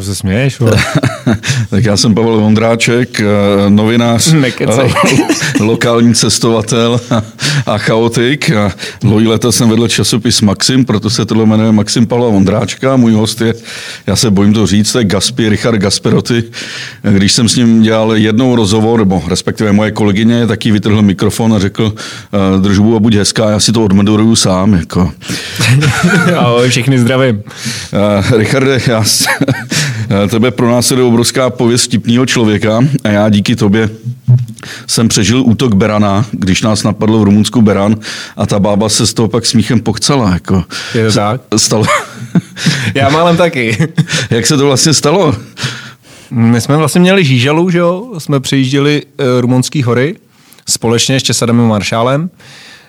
Čemu se směješ? tak já jsem Pavel Vondráček, eh, novinář, Nekecej. lokální cestovatel a chaotik. A dlouhý leta jsem vedl časopis Maxim, proto se tohle jmenuje Maxim Pavla Vondráčka. Můj host je, já se bojím to říct, to je Gaspi, Richard Gasperoty. Když jsem s ním dělal jednou rozhovor, nebo respektive moje kolegyně, taky vytrhl mikrofon a řekl, eh, držbu a buď hezká, já si to odmoderuju sám. Jako. Ahoj, všechny zdravím. Uh, Richarde, já, tebe pro nás je obrovská pověst vtipného člověka a já díky tobě jsem přežil útok Berana, když nás napadlo v Rumunsku Beran a ta bába se z toho pak smíchem pochcela. Jako. Je to tak? Stalo. Já málem taky. Jak se to vlastně stalo? My jsme vlastně měli žížalu, že jo? Jsme přijížděli uh, rumunský hory společně s Česadem Maršálem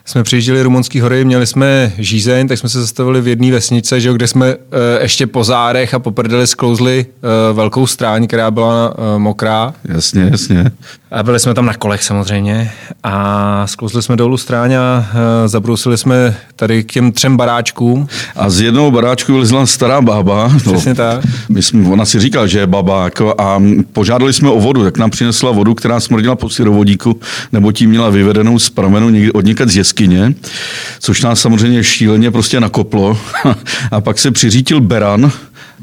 jsme přijížděli rumunský hory, měli jsme žízeň, tak jsme se zastavili v jedné vesnice, že, kde jsme uh, ještě po zárech a po prdeli sklouzli uh, velkou stráň, která byla uh, mokrá. Jasně, jasně. A byli jsme tam na kolech samozřejmě a sklouzli jsme dolů stráň a uh, zabrousili jsme tady k těm třem baráčkům. A z jednoho baráčku vylezla stará bába. No, Přesně tak. My jsme, ona si říkal, že je baba jako, a požádali jsme o vodu, tak nám přinesla vodu, která smrdila po syrovodíku, nebo tím měla vyvedenou z pramenu někde, od někde z jeskyně, což nás samozřejmě šíleně prostě nakoplo. a pak se přiřítil beran,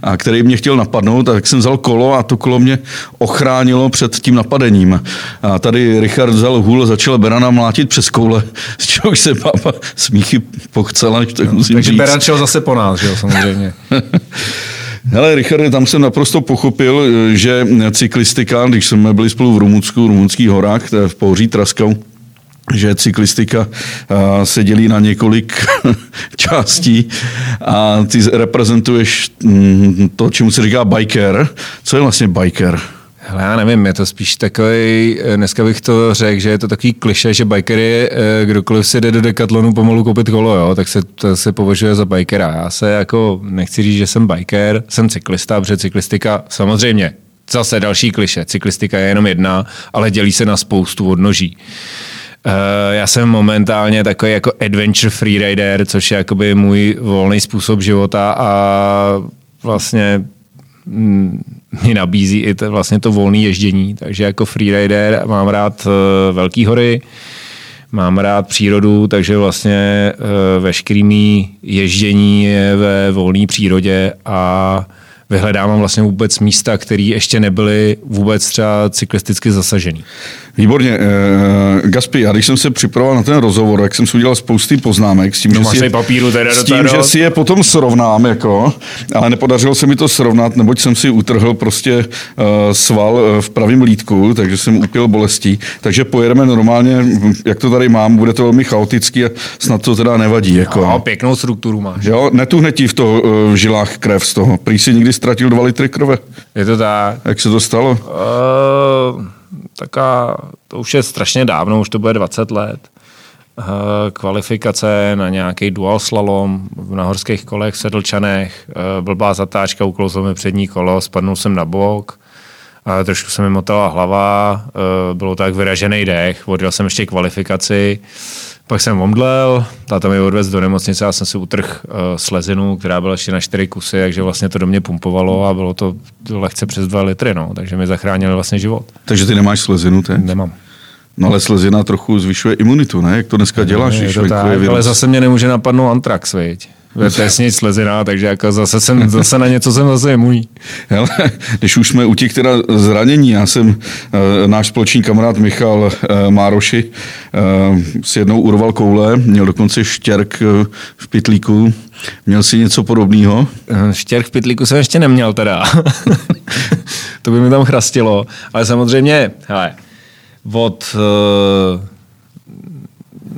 a který mě chtěl napadnout, tak jsem vzal kolo a to kolo mě ochránilo před tím napadením. A tady Richard vzal hůl a začal Berana mlátit přes koule, z čehož se baba smíchy pochcela, tak musím Takže říct. Beran šel zase po nás, že jo, samozřejmě. Hele, Richard, tam jsem naprosto pochopil, že cyklistika, když jsme byli spolu v Rumunsku, v rumunských horách, v Pohoří Traskou, že cyklistika se dělí na několik částí a ty reprezentuješ mm, to, čemu se říká biker. Co je vlastně biker? Hele, já nevím, je to spíš takový, dneska bych to řekl, že je to takový kliše, že biker je, kdokoliv si jde do dekatlonu pomalu koupit kolo, jo, tak se, to se považuje za bikera. Já se jako, nechci říct, že jsem biker, jsem cyklista, protože cyklistika samozřejmě, zase další kliše, cyklistika je jenom jedna, ale dělí se na spoustu odnoží. Já jsem momentálně takový jako adventure freerider, což je jakoby můj volný způsob života a vlastně mi nabízí i to, vlastně to volné ježdění. Takže jako freerider mám rád uh, velký hory, mám rád přírodu, takže vlastně uh, veškerý ježdění je ve volné přírodě a vyhledávám vlastně vůbec místa, které ještě nebyly vůbec třeba cyklisticky zasažený. Výborně. Uh, Gaspi, já když jsem se připravoval na ten rozhovor, jak jsem si udělal spousty poznámek s tím, no, že, si je, papíru teda s tím že si je potom srovnám, jako, ale nepodařilo se mi to srovnat, neboť jsem si utrhl prostě uh, sval uh, v pravém lítku, takže jsem upil bolestí. Takže pojedeme normálně, jak to tady mám, bude to velmi chaotický a snad to teda nevadí. Jako. No, pěknou strukturu máš. Jo, netuhne ti v, to, uh, v žilách krev z toho. Prý si někdy ztratil dva litry krve. Je to tak. Jak se to stalo? Uh taká, to už je strašně dávno, už to bude 20 let. Kvalifikace na nějaký dual slalom na horských kolech v Sedlčanech, blbá zatáčka, uklouzlo mi přední kolo, spadnul jsem na bok, trošku se mi motala hlava, bylo tak vyražený dech, odjel jsem ještě kvalifikaci, pak jsem omdlel, táta mi odvez do nemocnice, já jsem si utrhl uh, slezinu, která byla ještě na čtyři kusy, takže vlastně to do mě pumpovalo a bylo to lehce přes dva litry, no, takže mi zachránili vlastně život. Takže ty nemáš slezinu teď? Nemám. No ale slezina trochu zvyšuje imunitu, ne? Jak to dneska děláš? Je to tak, ale zase mě nemůže napadnout antrax, viď? Vesnic slezina, takže jako zase, jsem, zase na něco jsem zase můj. Hele, když už jsme u těch teda zranění, já jsem, e, náš společný kamarád Michal e, Mároši e, si jednou urval koule, měl dokonce štěrk v pitlíku. Měl si něco podobného? Štěrk v pitlíku jsem ještě neměl teda. to by mi tam chrastilo. Ale samozřejmě, hele, od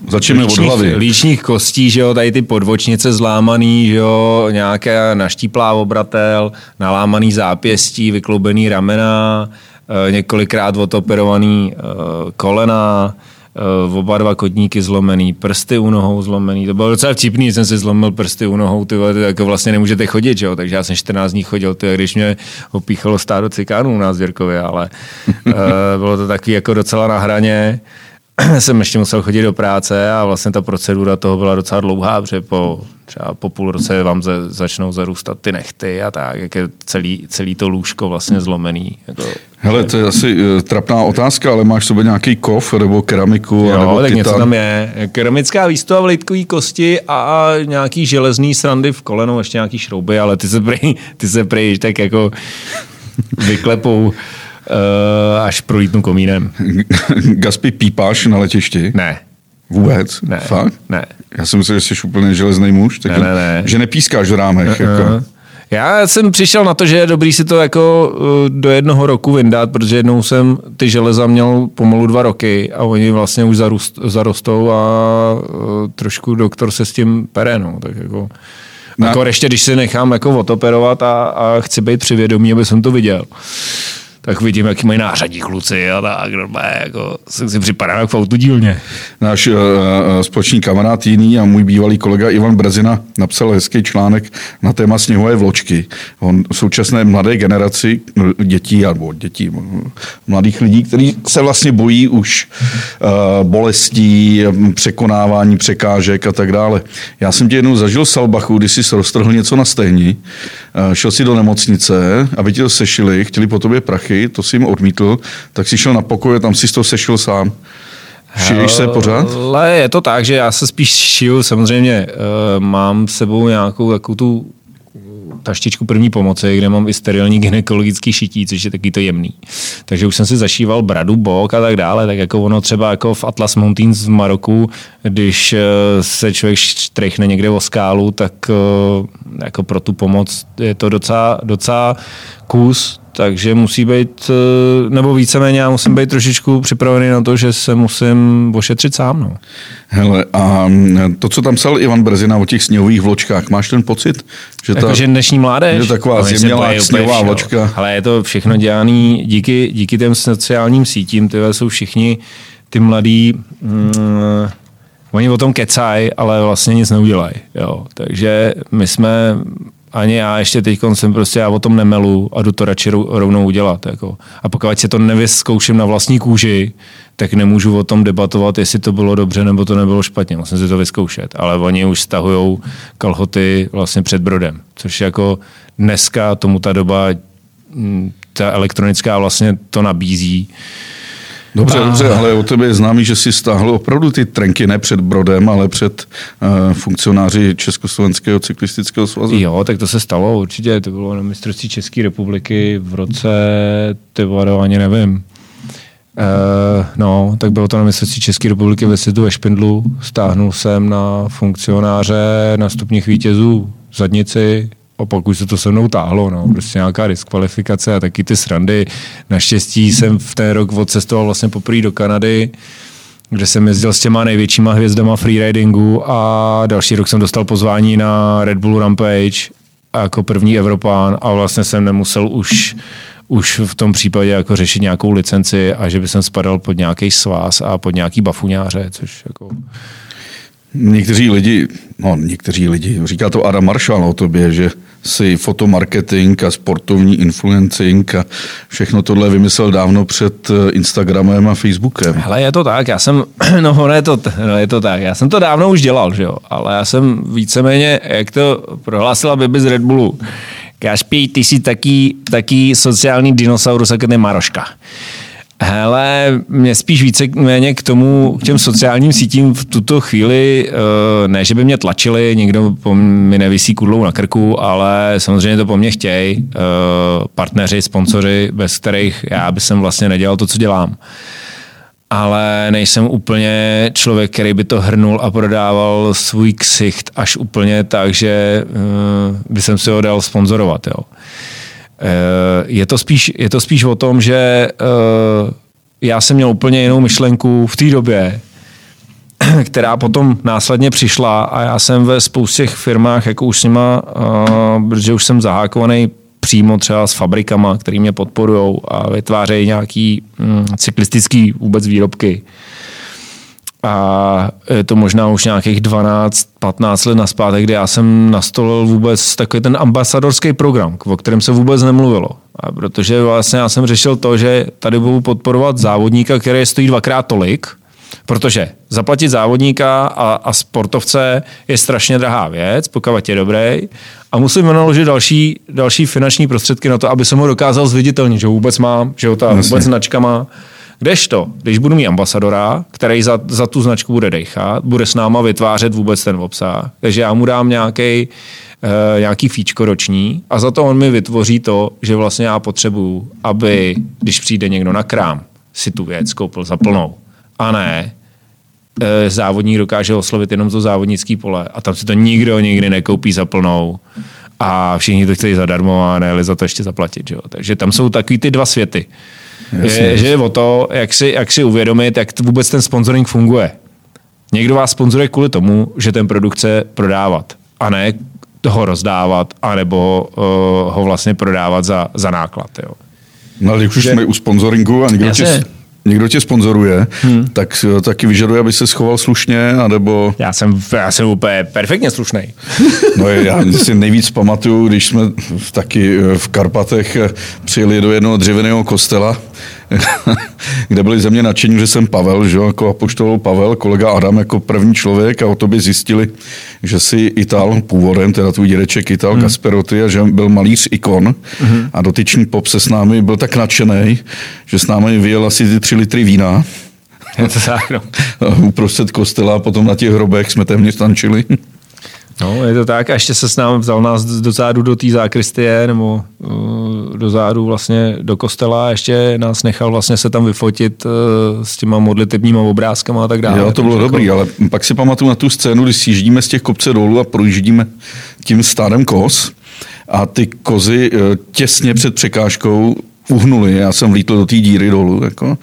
Začneme od hlavy. Líčních kostí, že jo, tady ty podvočnice zlámaný, že jo, nějaké naštíplá obratel, nalámaný zápěstí, vykloubený ramena, e, několikrát otoperovaný e, kolena, e, oba dva kotníky zlomený, prsty u nohou zlomený. To bylo docela vtipný, jsem si zlomil prsty u nohou, ty vole, jako vlastně nemůžete chodit, že jo? takže já jsem 14 dní chodil, ty, když mě opíchalo stádo cikánů u nás v Jirkově, ale bylo to takový jako docela na hraně. jsem ještě musel chodit do práce a vlastně ta procedura toho byla docela dlouhá, protože po třeba po půl roce vám ze, začnou zarůstat ty nechty a tak, jak je celý, celý to lůžko vlastně zlomený. Jako, Hele, to je asi uh, trapná otázka, ale máš sobě nějaký kov nebo keramiku? Jo, nebo tak titan? něco tam je. Keramická výstava v lidkový kosti a nějaký železný srandy v kolenu, ještě nějaký šrouby, ale ty se prý, ty se prý tak jako vyklepou až prolítnu komínem. Gaspy pípáš na letišti? Ne. Vůbec? Ne. Fakt? Ne. Já jsem myslel, že jsi úplně železný muž, tak Ne, ne, ne. že nepískáš v rámech. Uh, Jako. Já jsem přišel na to, že je dobrý si to jako do jednoho roku vyndat, protože jednou jsem ty železa měl pomalu dva roky a oni vlastně už zarůst, zarostou a trošku doktor se s tím pere, no, tak jako... No. Jako ještě, když si nechám jako otoperovat a, a chci být přivědomý, aby jsem to viděl tak vidím, jaký mají nářadí kluci a tak, normálně, jako si, si připadá jak v autodílně. Náš uh, společný kamarád jiný a můj bývalý kolega Ivan Brezina napsal hezký článek na téma sněhové vločky. On v současné mladé generaci no, dětí, nebo dětí, mladých lidí, kteří se vlastně bojí už uh, bolestí, překonávání překážek a tak dále. Já jsem tě jednou zažil v Salbachu, kdy jsi roztrhl něco na stehni, uh, šel si do nemocnice, aby ti to sešili, chtěli po tobě prachy, to si jim odmítl, tak si šel na pokoj, tam si to sešil sám. Šiješ se pořád? Ale je to tak, že já se spíš šiju, samozřejmě uh, mám s sebou nějakou takovou tu taštičku první pomoci, kde mám i sterilní gynekologický šití, což je taky to jemný. Takže už jsem si zašíval bradu, bok a tak dále, tak jako ono třeba jako v Atlas Mountains v Maroku, když se člověk štrechne někde o skálu, tak jako pro tu pomoc je to docela, docela kus, takže musí být, nebo víceméně já musím být trošičku připravený na to, že se musím ošetřit sám. No. Hele, a to, co tam psal Ivan Brzina o těch sněhových vločkách, máš ten pocit? Že ta, jako, že dnešní mládež? Je taková zemělá sněhová vločka. Ale je to všechno dělané díky, díky těm sociálním sítím, tyhle jsou všichni ty mladí, mm, oni o tom kecají, ale vlastně nic neudělají. Jo. Takže my jsme ani já ještě teď jsem prostě, já o tom nemelu a jdu to radši rovnou udělat. Jako. A pokud se to nevyzkouším na vlastní kůži, tak nemůžu o tom debatovat, jestli to bylo dobře nebo to nebylo špatně. Musím si to vyzkoušet. Ale oni už stahují kalhoty vlastně před brodem, což jako dneska tomu ta doba, ta elektronická vlastně to nabízí. Dobře, a... dobře, ale o tebe je známý, že si stáhl opravdu ty trenky ne před Brodem, ale před uh, funkcionáři Československého cyklistického svazu. Jo, tak to se stalo určitě. To bylo na mistrovství České republiky v roce, ty ani nevím. Uh, no, tak bylo to na mistrovství České republiky ve světu ve Špindlu. Stáhnul jsem na funkcionáře na stupních vítězů zadnici, a pak už se to se mnou táhlo, no, prostě nějaká diskvalifikace a taky ty srandy. Naštěstí jsem v ten rok odcestoval vlastně poprvé do Kanady, kde jsem jezdil s těma největšíma hvězdama freeridingu a další rok jsem dostal pozvání na Red Bull Rampage jako první Evropán a vlastně jsem nemusel už už v tom případě jako řešit nějakou licenci a že by jsem spadal pod nějaký svaz a pod nějaký bafuňáře, což jako Někteří lidi, no někteří lidi, říká to Adam Marshall o tobě, že si fotomarketing a sportovní influencing a všechno tohle vymyslel dávno před eh, Instagramem a Facebookem. Hele, je to tak, já jsem, no je to, no je to tak, já jsem to dávno už dělal, že jo, ale já jsem víceméně, jak to prohlásila Bibi z Red Bullu, Kašpí, ty jsi taký, taký sociální dinosaurus, jako ten Maroška. Hele, mě spíš více méně k tomu, k těm sociálním sítím v tuto chvíli, eh, ne, že by mě tlačili, někdo po mi nevisí kudlou na krku, ale samozřejmě to po mně chtějí eh, partneři, sponzoři, bez kterých já bych jsem vlastně nedělal to, co dělám. Ale nejsem úplně člověk, který by to hrnul a prodával svůj ksicht až úplně tak, že eh, by jsem si ho dal sponzorovat. Jo. Eh, je to spíš, je to spíš o tom, že eh, já jsem měl úplně jinou myšlenku v té době, která potom následně přišla a já jsem ve spoustě firmách, jako už s nima, eh, protože už jsem zahákovaný přímo třeba s fabrikama, který mě podporují a vytvářejí nějaký mm, cyklistický vůbec výrobky a je to možná už nějakých 12-15 let naspátek, kdy já jsem nastolil vůbec takový ten ambasadorský program, o kterém se vůbec nemluvilo. A protože vlastně já jsem řešil to, že tady budu podporovat závodníka, který stojí dvakrát tolik, Protože zaplatit závodníka a, a sportovce je strašně drahá věc, pokud je dobrý, a musím naložit další, další finanční prostředky na to, aby jsem ho dokázal zviditelnit, že ho vůbec mám, že ho ta Jasně. vůbec značka má. Kdežto, když budu mít ambasadora, který za, za tu značku bude dechat, bude s náma vytvářet vůbec ten obsah, takže já mu dám nějaký e, nějaký fíčko roční a za to on mi vytvoří to, že vlastně já potřebuju, aby když přijde někdo na krám, si tu věc koupil za plnou. A ne, e, závodník dokáže oslovit jenom to závodnický pole a tam si to nikdo nikdy nekoupí za plnou a všichni to chtějí zadarmo a ne za to ještě zaplatit. Jo. Takže tam jsou takový ty dva světy. Je, že je o to, jak si, jak si uvědomit, jak vůbec ten sponsoring funguje. Někdo vás sponzoruje kvůli tomu, že ten produkt chce prodávat a ne ho rozdávat, anebo uh, ho vlastně prodávat za, za náklad. Jo. No, ale když už že... jsme u sponsoringu a někdo tě, někdo tě sponzoruje, hmm. tak eh, taky vyžaduje, aby se schoval slušně, anebo... Já jsem, já jsem úplně perfektně slušný. no já si nejvíc pamatuju, když jsme taky eh, v Karpatech přijeli do jednoho dřevěného kostela, kde byli ze mě nadšení, že jsem Pavel, že jako apoštol Pavel, kolega Adam jako první člověk a o tobě zjistili, že jsi Ital původem, teda tvůj dědeček Ital hmm. Kasperoty a že byl malíř ikon hmm. a dotyčný pop se s námi byl tak nadšený, že s námi vyjel asi ty tři litry vína. To no. Uprostřed kostela a potom na těch hrobech jsme téměř tančili. No, je to tak. A ještě se s námi vzal nás do zádu do té zákristie, nebo uh, do zádu vlastně do kostela a ještě nás nechal vlastně se tam vyfotit uh, s těma modlitebníma obrázkama a tak dále. Jo, to bylo dobrý, jako... ale pak si pamatuju na tu scénu, když sjíždíme z těch kopce dolů a projíždíme tím stádem kos a ty kozy uh, těsně před překážkou uhnuli, já jsem vlítl do té díry dolů. Jako.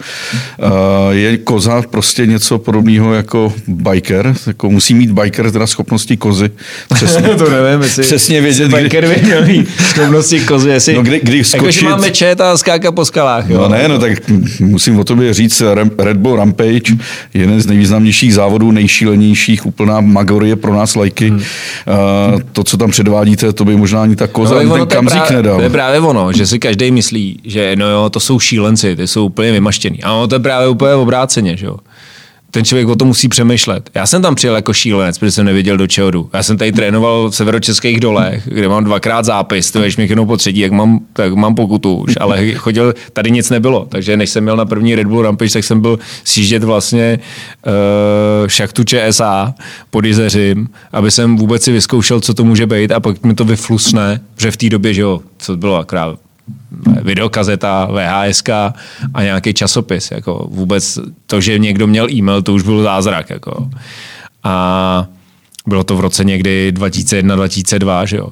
Je koza prostě něco podobného jako biker, jako musí mít biker teda schopnosti kozy. Přesně, to nevím, jestli přesně vědět, kdy... biker by měl mít schopnosti kozy, jestli... No, kdy, kdy skočit... Jako, že máme čet a skáka po skalách. Jo? No ne, no tak musím o tobě říct, Red Bull Rampage, jeden z nejvýznamnějších závodů, nejšílenějších, úplná magorie pro nás lajky. Hmm. Uh, to, co tam předvádíte, to by možná ani ta koza, no, ani ten kamzík nedal. To je právě ono, že si každý myslí, že no jo, to jsou šílenci, ty jsou úplně vymaštěný. A ono to je právě úplně obráceně, že jo. Ten člověk o tom musí přemýšlet. Já jsem tam přijel jako šílenec, protože jsem nevěděl, do čeho jdu. Já jsem tady trénoval v severočeských dolech, kde mám dvakrát zápis, to mi jenom po třetí, jak mám, tak mám pokutu už, ale chodil, tady nic nebylo. Takže než jsem měl na první Red Bull Rampage, tak jsem byl sjíždět vlastně uh, šachtu ČSA pod Jizeřím, aby jsem vůbec si vyzkoušel, co to může být a pak mi to vyflusne, že v té době, že jo, co bylo akrát videokazeta, VHS a nějaký časopis. Jako vůbec to, že někdo měl e-mail, to už byl zázrak. Jako. A bylo to v roce někdy 2001-2002, že jo.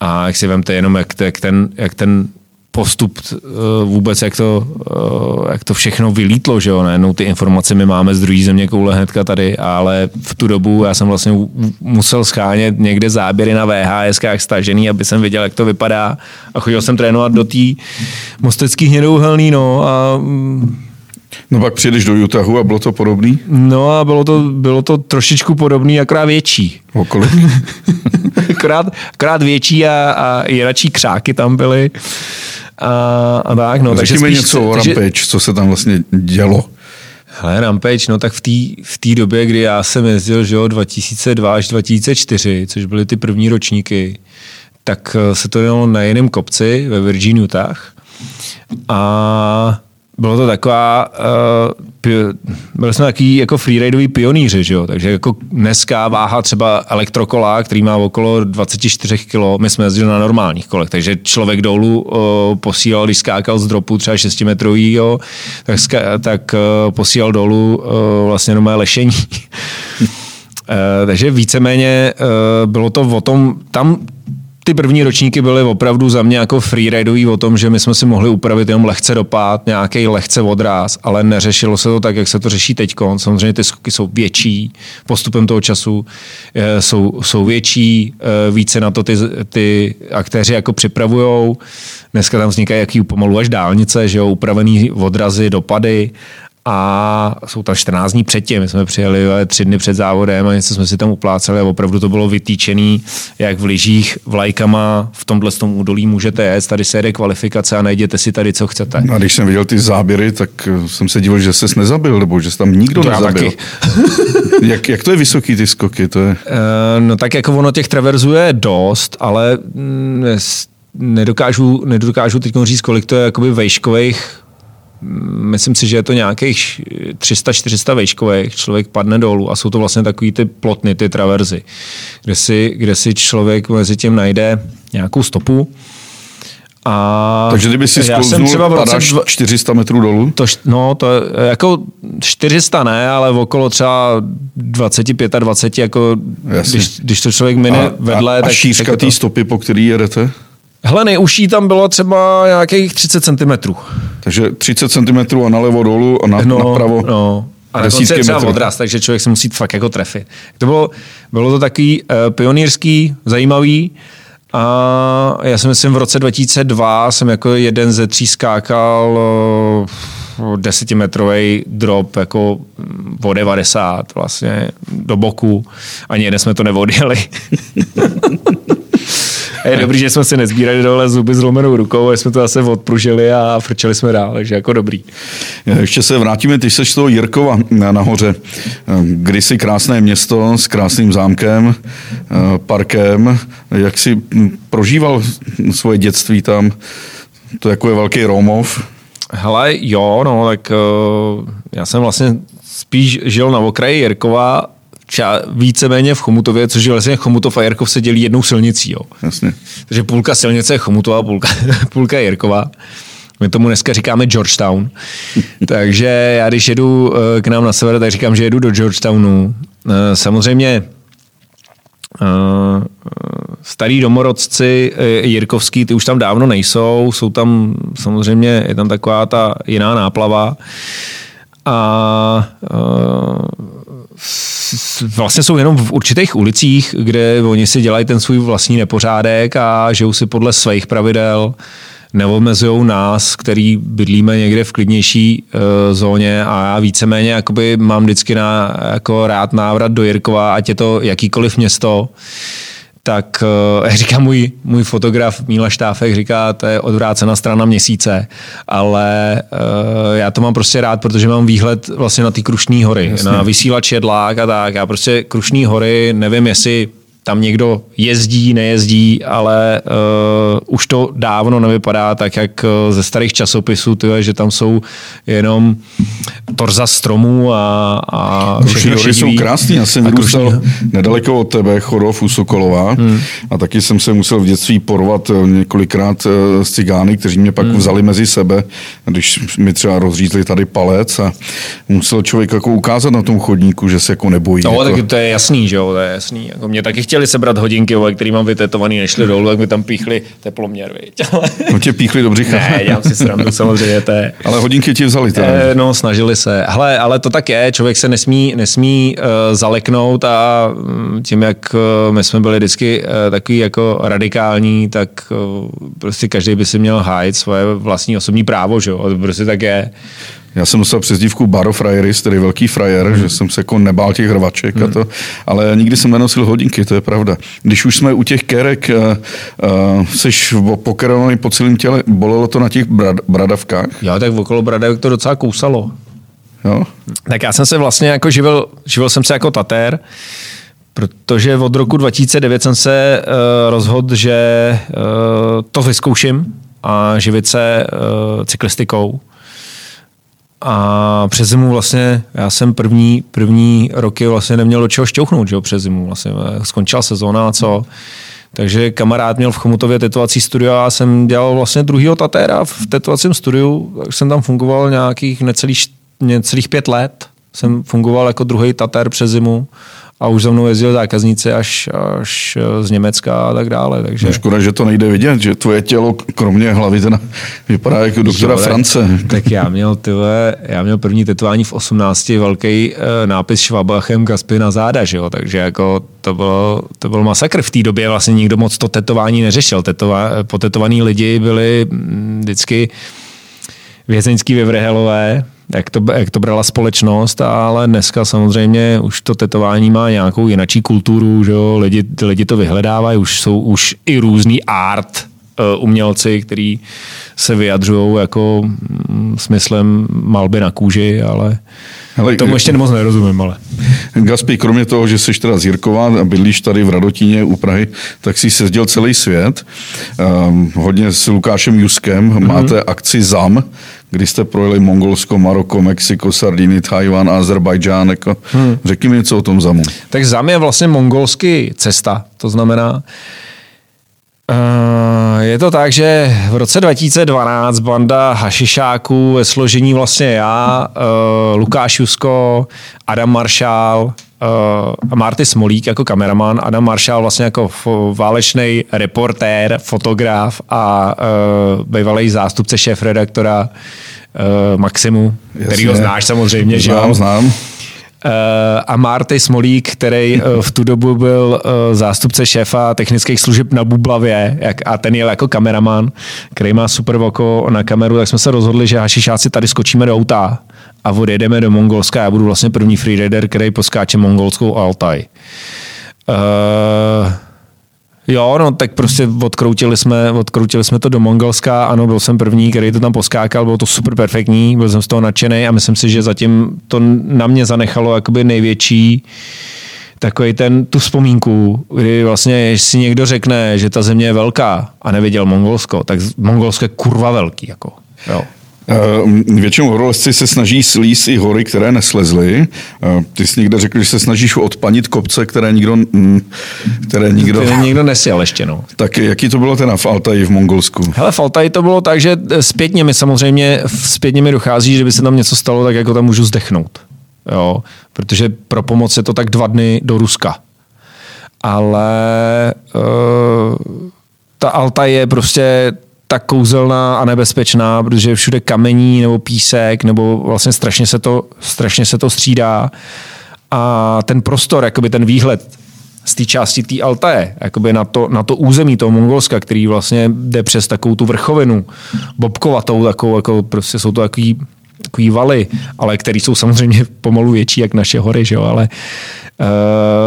A jak si vemte jenom, jak, jak, ten, jak ten postup eh, vůbec, jak to, eh, jak to všechno vylítlo, že jo, najednou ty informace my máme z druhé země koule hnedka tady, ale v tu dobu já jsem vlastně musel schánět někde záběry na VHS stažený, aby jsem věděl, jak to vypadá a chodil jsem trénovat do té mostecký hnědouhelný, no a No pak přijdeš do Utahu a bylo to podobný? No a bylo to, bylo to trošičku podobný, akorát větší. Okolik? akorát, akorát větší a, a i radší křáky tam byly. A, a tak, no. takže spíš, něco o Rampage, takže, co se tam vlastně dělo. Hele, Rampage, no tak v té v době, kdy já jsem jezdil, že jo, 2002 až 2004, což byly ty první ročníky, tak eh, se to dělalo na jiném kopci ve Virgin Utah. A bylo to taková, uh, byli jsme takový jako freerideový pionýři, že jo? takže jako dneska váha třeba elektrokola, který má okolo 24 kg, my jsme jezdili na normálních kolech, takže člověk dolů uh, posílal, když skákal z dropu třeba 6 metrový, jo, tak, ska, tak uh, posílal dolů uh, vlastně nové lešení. uh, takže víceméně uh, bylo to o tom, tam ty první ročníky byly opravdu za mě jako freeridový o tom, že my jsme si mohli upravit jenom lehce dopad, nějaký lehce odráz, ale neřešilo se to tak, jak se to řeší teď. Samozřejmě ty skoky jsou větší postupem toho času, eh, jsou, jsou větší, eh, více na to ty, ty aktéři jako připravujou. Dneska tam vznikají jaký pomalu až dálnice, že jo, upravený odrazy, dopady a jsou tam 14 dní předtím. My jsme přijeli tři dny před závodem a něco jsme si tam upláceli a opravdu to bylo vytýčený, jak v lyžích vlajkama v tomhle tom údolí můžete jet, tady se jede kvalifikace a najděte si tady, co chcete. A když jsem viděl ty záběry, tak eh, jsem se divil, že ses nezabil, nebo že se tam nikdo to nezabil. jak, jak to je vysoký ty skoky? To je... Uh, no tak jako ono těch traverzů je dost, ale mm, nedokážu, nedokážu teď říct, kolik to je jakoby vejškových myslím si, že je to nějakých 300-400 vejškových, člověk padne dolů a jsou to vlastně takový ty plotny, ty traverzy, kde si, kde si člověk mezi tím najde nějakou stopu, a Takže kdyby si sklouznul, třeba padáš 400 metrů dolů? To, no, to jako 400 ne, ale okolo třeba 25 a 20, jako když, když to člověk mine a, vedle. A, a tak, šířka té to... stopy, po který jedete? Hele, nejužší tam bylo třeba nějakých 30 cm. Takže 30 cm a nalevo dolů a na, no, napravo. No. A dokonce je třeba metrů. odraz, takže člověk se musí fakt jako trefit. To bylo, bylo to takový uh, pionýrský, zajímavý. A já si myslím, v roce 2002 jsem jako jeden ze tří skákal uh, desetimetrový drop jako o 90 vlastně do boku. Ani jeden jsme to nevodili. je dobrý, že jsme si nezbírali dole zuby zlomenou rukou, a jsme to zase odpružili a frčeli jsme dál, takže jako dobrý. Ještě se vrátíme, ty seš z toho Jirkova nahoře. Kdysi krásné město s krásným zámkem, eh, parkem. Jak jsi prožíval svoje dětství tam? To jako je velký Romov. Hele, jo, no, tak uh, já jsem vlastně spíš žil na okraji Jirkova ča, víceméně v Chomutově, což je vlastně Chomutov a Jirkov se dělí jednou silnicí. Jo. Jasně. Takže půlka silnice je Chomutová, půlka, půlka je Jirková. My tomu dneska říkáme Georgetown. Takže já když jedu eh, k nám na sever, tak říkám, že jedu do Georgetownu. Eh, samozřejmě eh, starý domorodci Jirkovský, ty už tam dávno nejsou, jsou tam samozřejmě, je tam taková ta jiná náplava. A vlastně jsou jenom v určitých ulicích, kde oni si dělají ten svůj vlastní nepořádek a žijou si podle svých pravidel neomezují nás, který bydlíme někde v klidnější uh, zóně a já víceméně jakoby mám vždycky na, jako rád návrat do Jirkova, ať je to jakýkoliv město, tak uh, říká můj, můj fotograf Míla Štáfek, říká, to je odvrácená strana měsíce, ale uh, já to mám prostě rád, protože mám výhled vlastně na ty Krušní hory, Jasně. na vysílač jedlák a tak. Já prostě Krušní hory, nevím, jestli tam někdo jezdí, nejezdí, ale uh, už to dávno nevypadá tak, jak eh, ze starých časopisů, tyhle, že tam jsou jenom torza stromů a, a všechno hory jsou krásný. Já jsem vyrůstal nedaleko od tebe, Chorov u Sokolova hmm. a taky jsem se musel v dětství porovat eh, několikrát s cigány, kteří mě pak hmm. vzali mezi sebe, když mi třeba rozřízli tady palec a musel člověk jako ukázat na tom chodníku, že se jako nebojí. No, jako... tak to je jasný, že jo, to je jasný. Jako mě taky chtěli sebrat hodinky, který mám vytetovaný, nešli dolů, tak mi tam píchli teploměr, viď? Ale... No tě píchli do břicha. Ne, dělám si srandu, samozřejmě. To je... Ale hodinky ti vzali teda. E, no, snažili se. Hele, ale to tak je, člověk se nesmí, nesmí uh, zaleknout a um, tím, jak uh, my jsme byli vždycky uh, takový jako radikální, tak uh, prostě každý by si měl hájit svoje vlastní osobní právo, že jo? Prostě tak je. Já jsem dostal přezdívku Baro Frajeris, tedy velký frajer, mm. že jsem se jako nebál těch hrvaček mm. a to, ale nikdy jsem nenosil hodinky, to je pravda. Když už jsme u těch kerek, uh, uh, seš pokerovaný po celém těle, bolelo to na těch brad, bradavkách? Jo, tak okolo bradavek to docela kousalo. Jo? Tak já jsem se vlastně jako živil, živil jsem se jako tatér, protože od roku 2009 jsem se uh, rozhodl, že uh, to vyzkouším a živit se uh, cyklistikou. A přes zimu vlastně, já jsem první, první roky vlastně neměl do čeho šťouchnout, že jo, přes zimu. Vlastně skončila sezóna co. Takže kamarád měl v Chomutově tetovací studio a já jsem dělal vlastně druhýho tatéra v tetovacím studiu, tak jsem tam fungoval nějakých necelých, necelých pět let. Jsem fungoval jako druhý tatér přes zimu a už za mnou jezdili zákazníci až, až z Německa a tak dále. Takže... No škoda, že to nejde vidět, že tvoje tělo, kromě hlavy, ten vypadá jako doktora jo, France. Tak já měl, tyhle, já měl první tetování v 18, velký e, nápis Švabachem Gaspy na záda, že jo? takže jako to bylo, to byl masakr. V té době vlastně nikdo moc to tetování neřešil. Tetova, potetovaní lidi byli mm, vždycky vězeňský vyvrhelové, jak to, jak to brala společnost, ale dneska samozřejmě už to tetování má nějakou jinačí kulturu, že jo? Lidi, lidi to vyhledávají, už jsou už i různý art uh, umělci, který se vyjadřují jako mm, smyslem malby na kůži, ale Hele, tomu ještě moc nerozumím, ale. Gaspi, kromě toho, že jsi teda z Jirkova a bydlíš tady v Radotíně u Prahy, tak si sezdil celý svět. Um, hodně s Lukášem Juskem mm-hmm. máte akci ZAM, kdy jste projeli Mongolsko, Maroko, Mexiko, Sardiny, Tajvan, Azerbajdžán. Jako. Hmm. Řekni mi něco o tom ZAMu. Tak ZAM je vlastně mongolský cesta, to znamená, Uh, je to tak, že v roce 2012 banda hašišáků ve složení vlastně já, uh, Lukáš Jusko, Adam Maršál uh, a Marty Smolík jako kameraman, Adam Maršál vlastně jako válečný reportér, fotograf a uh, bývalý zástupce šéf-redaktora uh, Maximu, který ho znáš samozřejmě, znám, že jo? Znám, Eh, a Marty Smolík, který eh, v tu dobu byl eh, zástupce šéfa technických služeb na Bublavě a ten jel jako kameraman, který má super oko na kameru, tak jsme se rozhodli, že hašišáci tady skočíme do auta a odjedeme do Mongolska. Já budu vlastně první freerider, který poskáče mongolskou Altaj. Uh, Jo, no tak prostě odkroutili jsme, odkroutili jsme to do Mongolska, ano, byl jsem první, který to tam poskákal, bylo to super perfektní, byl jsem z toho nadšený a myslím si, že zatím to na mě zanechalo jakoby největší takový ten, tu vzpomínku, kdy vlastně, si někdo řekne, že ta země je velká a neviděl Mongolsko, tak Mongolsko je kurva velký, jako, jo. Eh, většinou horolezci se snaží slíst i hory, které neslezly. Eh, ty jsi někde řekl, že se snažíš odpanit kopce, které nikdo... Které nikdo... Které nikdo nesjel ještě, no. Tak jaký to bylo teda v Altaji v Mongolsku? Hele, v Altaji to bylo tak, že zpětně mi samozřejmě, zpětně mi dochází, že by se tam něco stalo, tak jako tam můžu zdechnout. Jo, protože pro pomoc je to tak dva dny do Ruska. Ale uh, ta Alta je prostě tak kouzelná a nebezpečná, protože je všude kamení nebo písek, nebo vlastně strašně se to, strašně se to střídá. A ten prostor, jakoby ten výhled z té části té Altaje, jakoby na to, na to území toho Mongolska, který vlastně jde přes takovou tu vrchovinu, bobkovatou, takovou, jako prostě jsou to takový, takový valy, ale který jsou samozřejmě pomalu větší, jak naše hory, že jo? ale uh,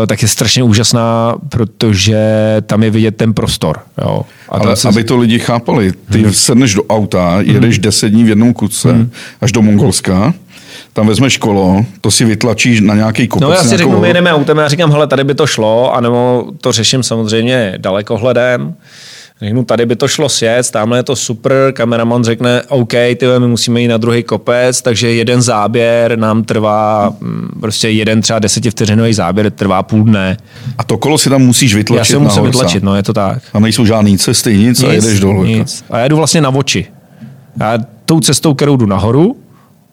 tak je strašně úžasná, protože tam je vidět ten prostor. Jo? A Ale se... aby to lidi chápali, ty hmm. sedneš do auta, jedeš hmm. deset dní v jednom kutce hmm. až do Mongolska, tam vezmeš kolo, to si vytlačíš na nějaký kopec. No já si nějakou... řeknu, my jedeme autem, já říkám, hele, tady by to šlo, anebo to řeším samozřejmě dalekohledem. Řeknu, tady by to šlo sjet, tamhle je to super, kameraman řekne, OK, ty my musíme jít na druhý kopec, takže jeden záběr nám trvá, mm, prostě jeden třeba desetivteřinový záběr trvá půl dne. A to kolo si tam musíš vytlačit Já si musím vytlačit, no je to tak. A nejsou žádný cesty, nic, nic a jedeš dolů. Jako. Nic. A já jdu vlastně na oči. Já tou cestou, kterou jdu nahoru,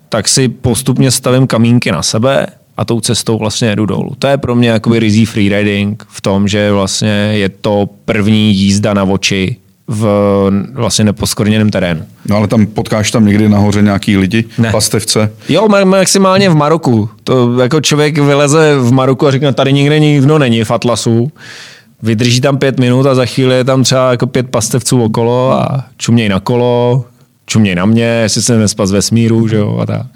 tak si postupně stavím kamínky na sebe a tou cestou vlastně jedu dolů. To je pro mě jakoby rizí freeriding v tom, že vlastně je to první jízda na oči v vlastně neposkorněném terénu. No ale tam potkáš tam někdy nahoře nějaký lidi, ne. pastevce? Jo, maximálně v Maroku. To jako člověk vyleze v Maroku a řekne, tady nikde nikdo není v Atlasu. Vydrží tam pět minut a za chvíli je tam třeba jako pět pastevců okolo a čuměj na kolo, čuměj na mě, jestli se nespas ve smíru, že jo, a tak.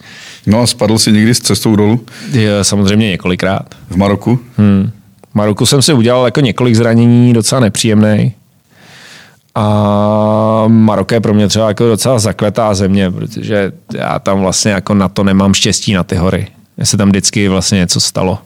No a spadl jsi někdy s cestou dolů? Je, samozřejmě několikrát. V Maroku? Hmm. V Maroku jsem si udělal jako několik zranění, docela nepříjemný. A Maroko je pro mě třeba jako docela zakletá země, protože já tam vlastně jako na to nemám štěstí na ty hory. Mně se tam vždycky vlastně něco stalo.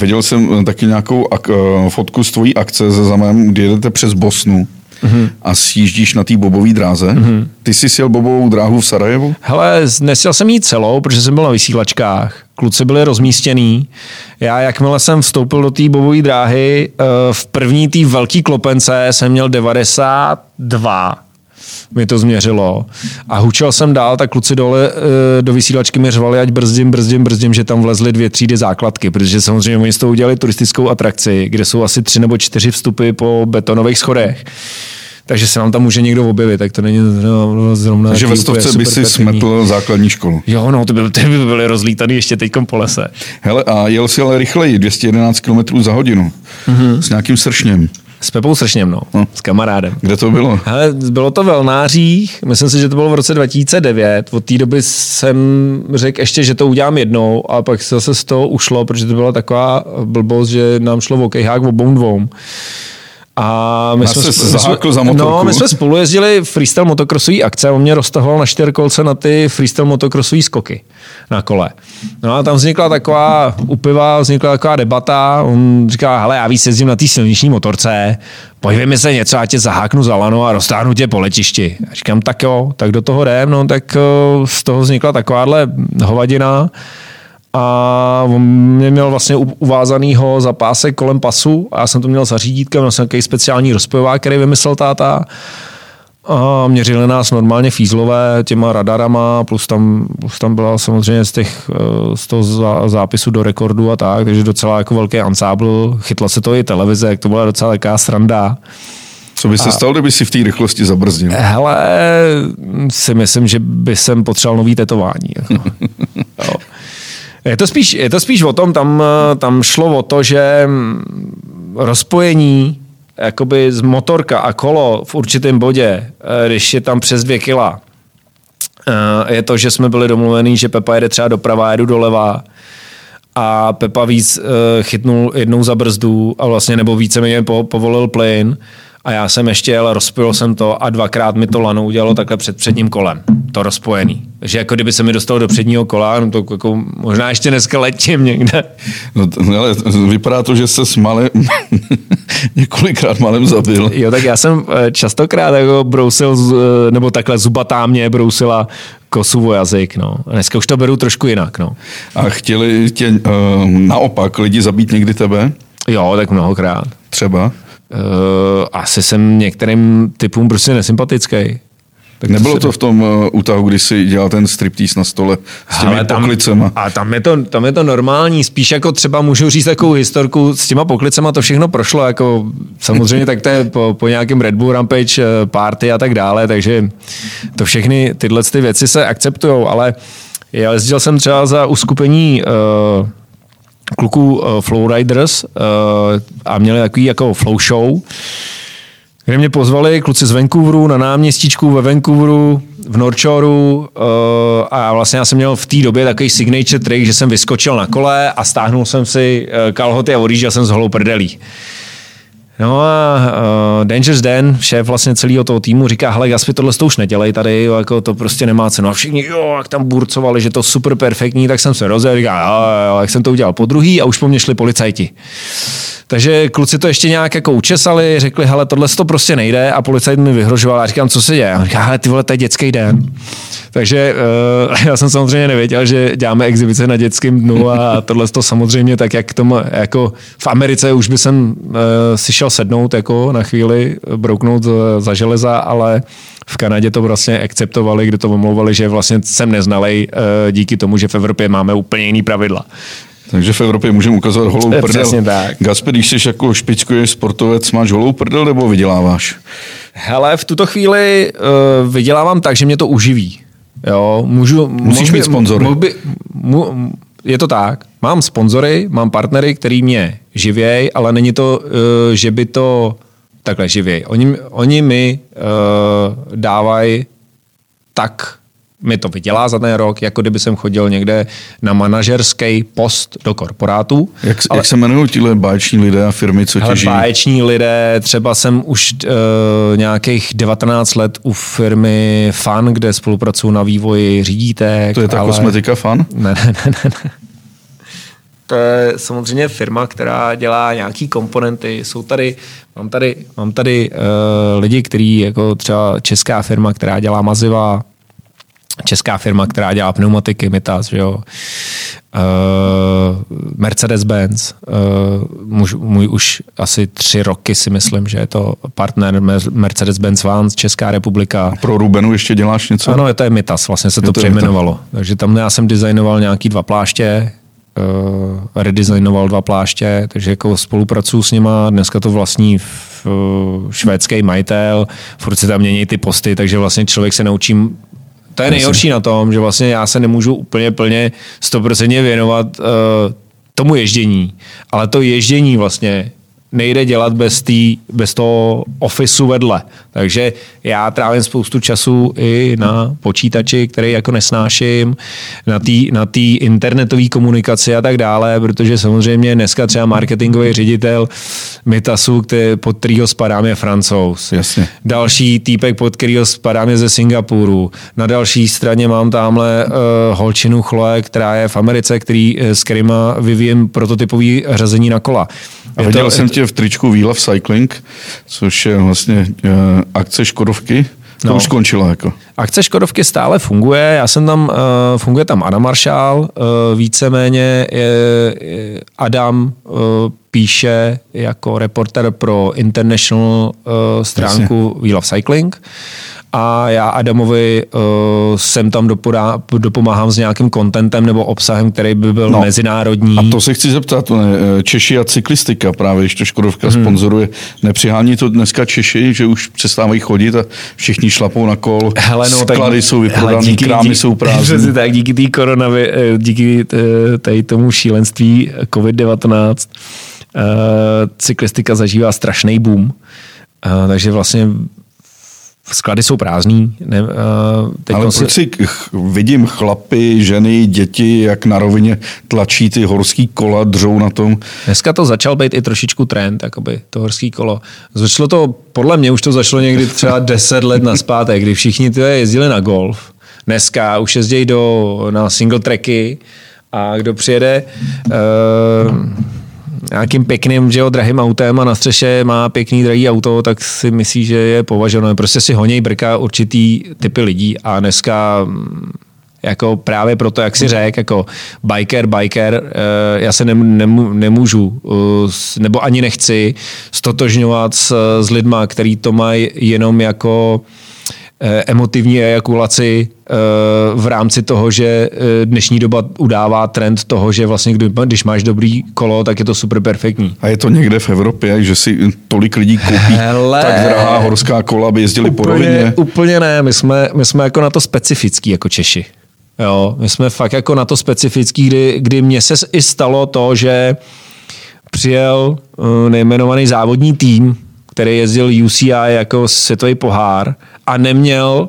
Viděl jsem taky nějakou ak- eh, fotku z tvojí akce ze zamem, kdy jedete přes Bosnu mm-hmm. a sjíždíš na té bobové dráze. Mm-hmm. Ty jsi sjel bobovou dráhu v Sarajevu? Hele, nesjel jsem jí celou, protože jsem byl na vysílačkách. Kluci byli rozmístěný. Já, jakmile jsem vstoupil do té bobové dráhy, eh, v první té velké klopence jsem měl 92 mi to změřilo. A hučel jsem dál, tak kluci dole eh, do vysílačky mi řvali, ať brzdím, brzdím, brzdím, že tam vlezly dvě třídy základky, protože samozřejmě oni z toho udělali turistickou atrakci, kde jsou asi tři nebo čtyři vstupy po betonových schodech takže se nám tam může někdo objevit, tak to není zrovna... Takže ve stovce by si smetl základní školu. Jo, no, ty by, ty by byly rozlítaný ještě teď po lese. Hele, a jel si ale rychleji, 211 km za hodinu, mm-hmm. s nějakým sršněm. S Pepou Sršněm, no. No. S kamarádem. Kde to bylo? Hele, bylo to v Elnářích, myslím si, že to bylo v roce 2009. Od té doby jsem řekl ještě, že to udělám jednou a pak se zase z toho ušlo, protože to byla taková blbost, že nám šlo o kejhák obou dvou. A my Já jsme, se my jsme, za motorku. No, my jsme spolu jezdili freestyle motokrosový akce, on mě roztahoval na čtyřkolce na ty freestyle motokrosový skoky na kole. No a tam vznikla taková, u piva vznikla taková debata, on říká, hele, já víc jezdím na té silniční motorce, pojďme se něco, já tě zaháknu za lano a roztáhnu tě po letišti. A říkám, tak jo, tak do toho jdem, no tak eh, z toho vznikla takováhle hovadina a on mě měl vlastně uvázanýho za pásek kolem pasu a já jsem to měl za řídítkem, měl jsem takový speciální rozpojovák, který vymyslel táta. A měřili nás normálně fízlové těma radarama, plus tam, plus tam byla samozřejmě z, těch, eh, z toho zá- zápisu do rekordu a tak, takže docela jako velký ansábl. Chytla se to i televize, to byla docela taková sranda. Co by se stalo, kdyby si v té rychlosti zabrzdil? Hele, si myslím, že by jsem potřeboval nový tetování. Jako. Je to, spíš, je to spíš o tom, tam, tam šlo o to, že mm, rozpojení jakoby z motorka a kolo v určitém bodě, eh, když je tam přes dvě kila, eh, je to, že jsme byli domluvení, že Pepa jede třeba doprava, jedu doleva a Pepa víc eh, chytnul jednou za brzdu a vlastně nebo víceméně po, povolil plyn a já jsem ještě jel, rozpojil jsem to a dvakrát mi to lano udělalo takhle před předním kolem, to rozpojený. Že jako kdyby se mi dostalo do předního kola, no to jako možná ještě dneska letím někde. No, t- ale vypadá to, že se s malem, několikrát malem zabil. Jo, tak já jsem eh, častokrát jako brousil, eh, nebo takhle zubatá mě brousila kosu o jazyk, no. A dneska už to beru trošku jinak, no. A chtěli tě uh, naopak lidi zabít někdy tebe? Jo, tak mnohokrát. Třeba? Uh, asi jsem některým typům prostě nesympatický. Tak Nebylo to v tom uh, útahu, kdy jsi dělal ten striptease na stole s těmi Ale tam, poklicema? A tam je, to, tam je to normální, spíš jako třeba můžu říct takovou historku, s těma poklicema to všechno prošlo, jako samozřejmě tak to je po, po nějakém Red Bull Rampage eh, party a tak dále, takže to všechny tyhle ty věci se akceptují, ale já jezdil jsem třeba za uskupení uh, kluků uh, Flowriders uh, a měli takový jako flow show, kde mě pozvali kluci z Vancouveru na náměstíčku ve Vancouveru, v Norchoru uh, a vlastně já jsem měl v té době takový signature trick, že jsem vyskočil na kole a stáhnul jsem si kalhoty a odjížděl jsem s holou prdelí. No a uh, Dangerous Dan, šéf vlastně celého toho týmu, říká, hele Gaspi, tohle to už nedělej tady, jo, jako to prostě nemá cenu. A všichni, jo, jak tam burcovali, že to super perfektní, tak jsem se rozjel, říká, jo, jo, jak jsem to udělal po druhý a už po mně šli policajti. Takže kluci to ještě nějak jako učesali, řekli, hele, tohle to prostě nejde a policajt mi vyhrožoval a říkám, co se děje? A říká, hele, ty vole, to je dětský den. Takže uh, já jsem samozřejmě nevěděl, že děláme exibice na dětském dnu a tohle to samozřejmě tak, jak tomu, jako v Americe už by jsem uh, si šel sednout jako na chvíli, brouknout za, za železa, ale v Kanadě to vlastně akceptovali, kde to omlouvali, že vlastně jsem neznalej uh, díky tomu, že v Evropě máme úplně jiný pravidla. Takže v Evropě můžeme ukazovat holou Eh, prdel. přesně tak. Gasper, když jsi jako špičkový sportovec, máš holou prdel nebo vyděláváš? Hele, v tuto chvíli uh, vydělávám tak, že mě to uživí. Jo, můžu, Musíš mít sponzory. mohl By, mu, je to tak. Mám sponzory, mám partnery, který mě živěj, ale není to, uh, že by to takhle živěj. Oni, oni mi uh, dávají tak mi to vydělá za ten rok, jako kdyby jsem chodil někde na manažerský post do korporátu. Jak, ale... jak se jmenují tyhle báječní lidé a firmy, co Ale tě žijí? báječní lidé, třeba jsem už uh, nějakých 19 let u firmy FAN, kde spolupracuju na vývoji řídítek. To je ta ale... kosmetika fan? Ne, ne, ne, ne, ne. To je samozřejmě firma, která dělá nějaký komponenty. Jsou tady, mám tady, mám tady uh, lidi, kteří jako třeba česká firma, která dělá maziva, česká firma, která dělá pneumatiky, Mitas, že jo. Uh, Mercedes-Benz, uh, můj, můj už asi tři roky si myslím, že je to partner Mercedes-Benz Vans, Česká republika. Pro Rubenu ještě děláš něco? Ano, to je Mitas, vlastně se to, Je to to přejmenovalo. Takže tam já jsem designoval nějaký dva pláště, uh, redesignoval dva pláště, takže jako spolupracuju s nima, dneska to vlastní v, uh, švédský majitel, furt se tam mění ty posty, takže vlastně člověk se naučí to je nejhorší na tom, že vlastně já se nemůžu úplně plně 100% věnovat uh, tomu ježdění, ale to ježdění vlastně nejde dělat bez, tý, bez toho ofisu vedle. Takže já trávím spoustu času i na počítači, který jako nesnáším, na té na tý internetové komunikaci a tak dále, protože samozřejmě dneska třeba marketingový ředitel Mitasu, který, pod kterýho spadám, je francouz. Jasně. Další týpek, pod kterýho spadám, je ze Singapuru. Na další straně mám tamhle uh, holčinu Chloe, která je v Americe, který, s kterýma vyvíjem prototypový řazení na kola. A viděl jsem tě v tričku Wheel of Cycling, což je vlastně uh, akce Škodovky. To no. už skončilo jako. Akce Škodovky stále funguje, já jsem tam, uh, funguje tam Adam Maršál, uh, víceméně je, je Adam uh, píše jako reporter pro International uh, stránku Jasně. Wheel of Cycling a já Adamovi uh, sem tam dopodá, dopomáhám s nějakým kontentem nebo obsahem, který by byl no. mezinárodní. A to se chci zeptat, ne, Češi a cyklistika, právě když to Škodovka hmm. sponzoruje, nepřihání to dneska Češi, že už přestávají chodit a všichni šlapou na kol, hele, no, sklady tak, jsou vyprodané, díky, krámy díky, jsou prázdné. tak, díky té koronavi, eh, díky eh, tady tomu šílenství COVID-19 uh, cyklistika zažívá strašný boom. Uh, takže vlastně sklady jsou prázdný. Ne, uh, teď Ale si... proč si vidím chlapy, ženy, děti, jak na rovině tlačí ty horský kola, dřou na tom. Dneska to začal být i trošičku trend, jakoby, to horský kolo. Začalo to, podle mě už to začalo někdy třeba 10 let naspátek, kdy všichni ty jezdili na golf. Dneska už jezdí do, na single tracky a kdo přijede uh, nějakým pěkným, že jo, drahým autem a na střeše má pěkný drahý auto, tak si myslí, že je považované. Prostě si honěj brka určitý typy lidí a dneska mm, jako právě proto, jak si řekl, jako biker, biker, eh, já se nemů, nemůžu, eh, nebo ani nechci stotožňovat s, s lidma, který to mají jenom jako emotivní ejakulaci eh, v rámci toho, že eh, dnešní doba udává trend toho, že vlastně když máš dobrý kolo, tak je to super perfektní. A je to někde v Evropě, že si tolik lidí koupí Hele, tak drahá horská kola, aby jezdili úplně, po rovině? Úplně ne, my jsme, my jsme jako na to specifický jako Češi. Jo, my jsme fakt jako na to specifický, kdy, kdy mně se i stalo to, že přijel nejmenovaný závodní tým, který jezdil UCI jako světový pohár a neměl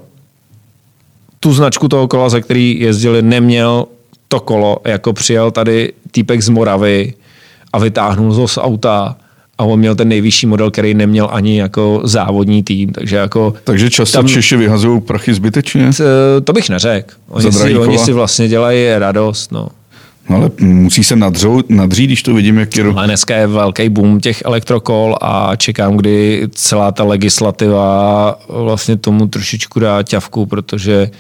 tu značku toho kola, za který jezdili, neměl to kolo, jako přijel tady týpek z Moravy a vytáhnul ho z auta a on měl ten nejvyšší model, který neměl ani jako závodní tým, takže jako... Takže často tam, Češi vyhazují prachy zbytečně? To bych neřekl. Oni, si, oni si vlastně dělají radost, no. No ale musí se nadřou, nadřít, když to vidím, jak je... Ale dneska je velký boom těch elektrokol a čekám, kdy celá ta legislativa vlastně tomu trošičku dá ťavku, protože...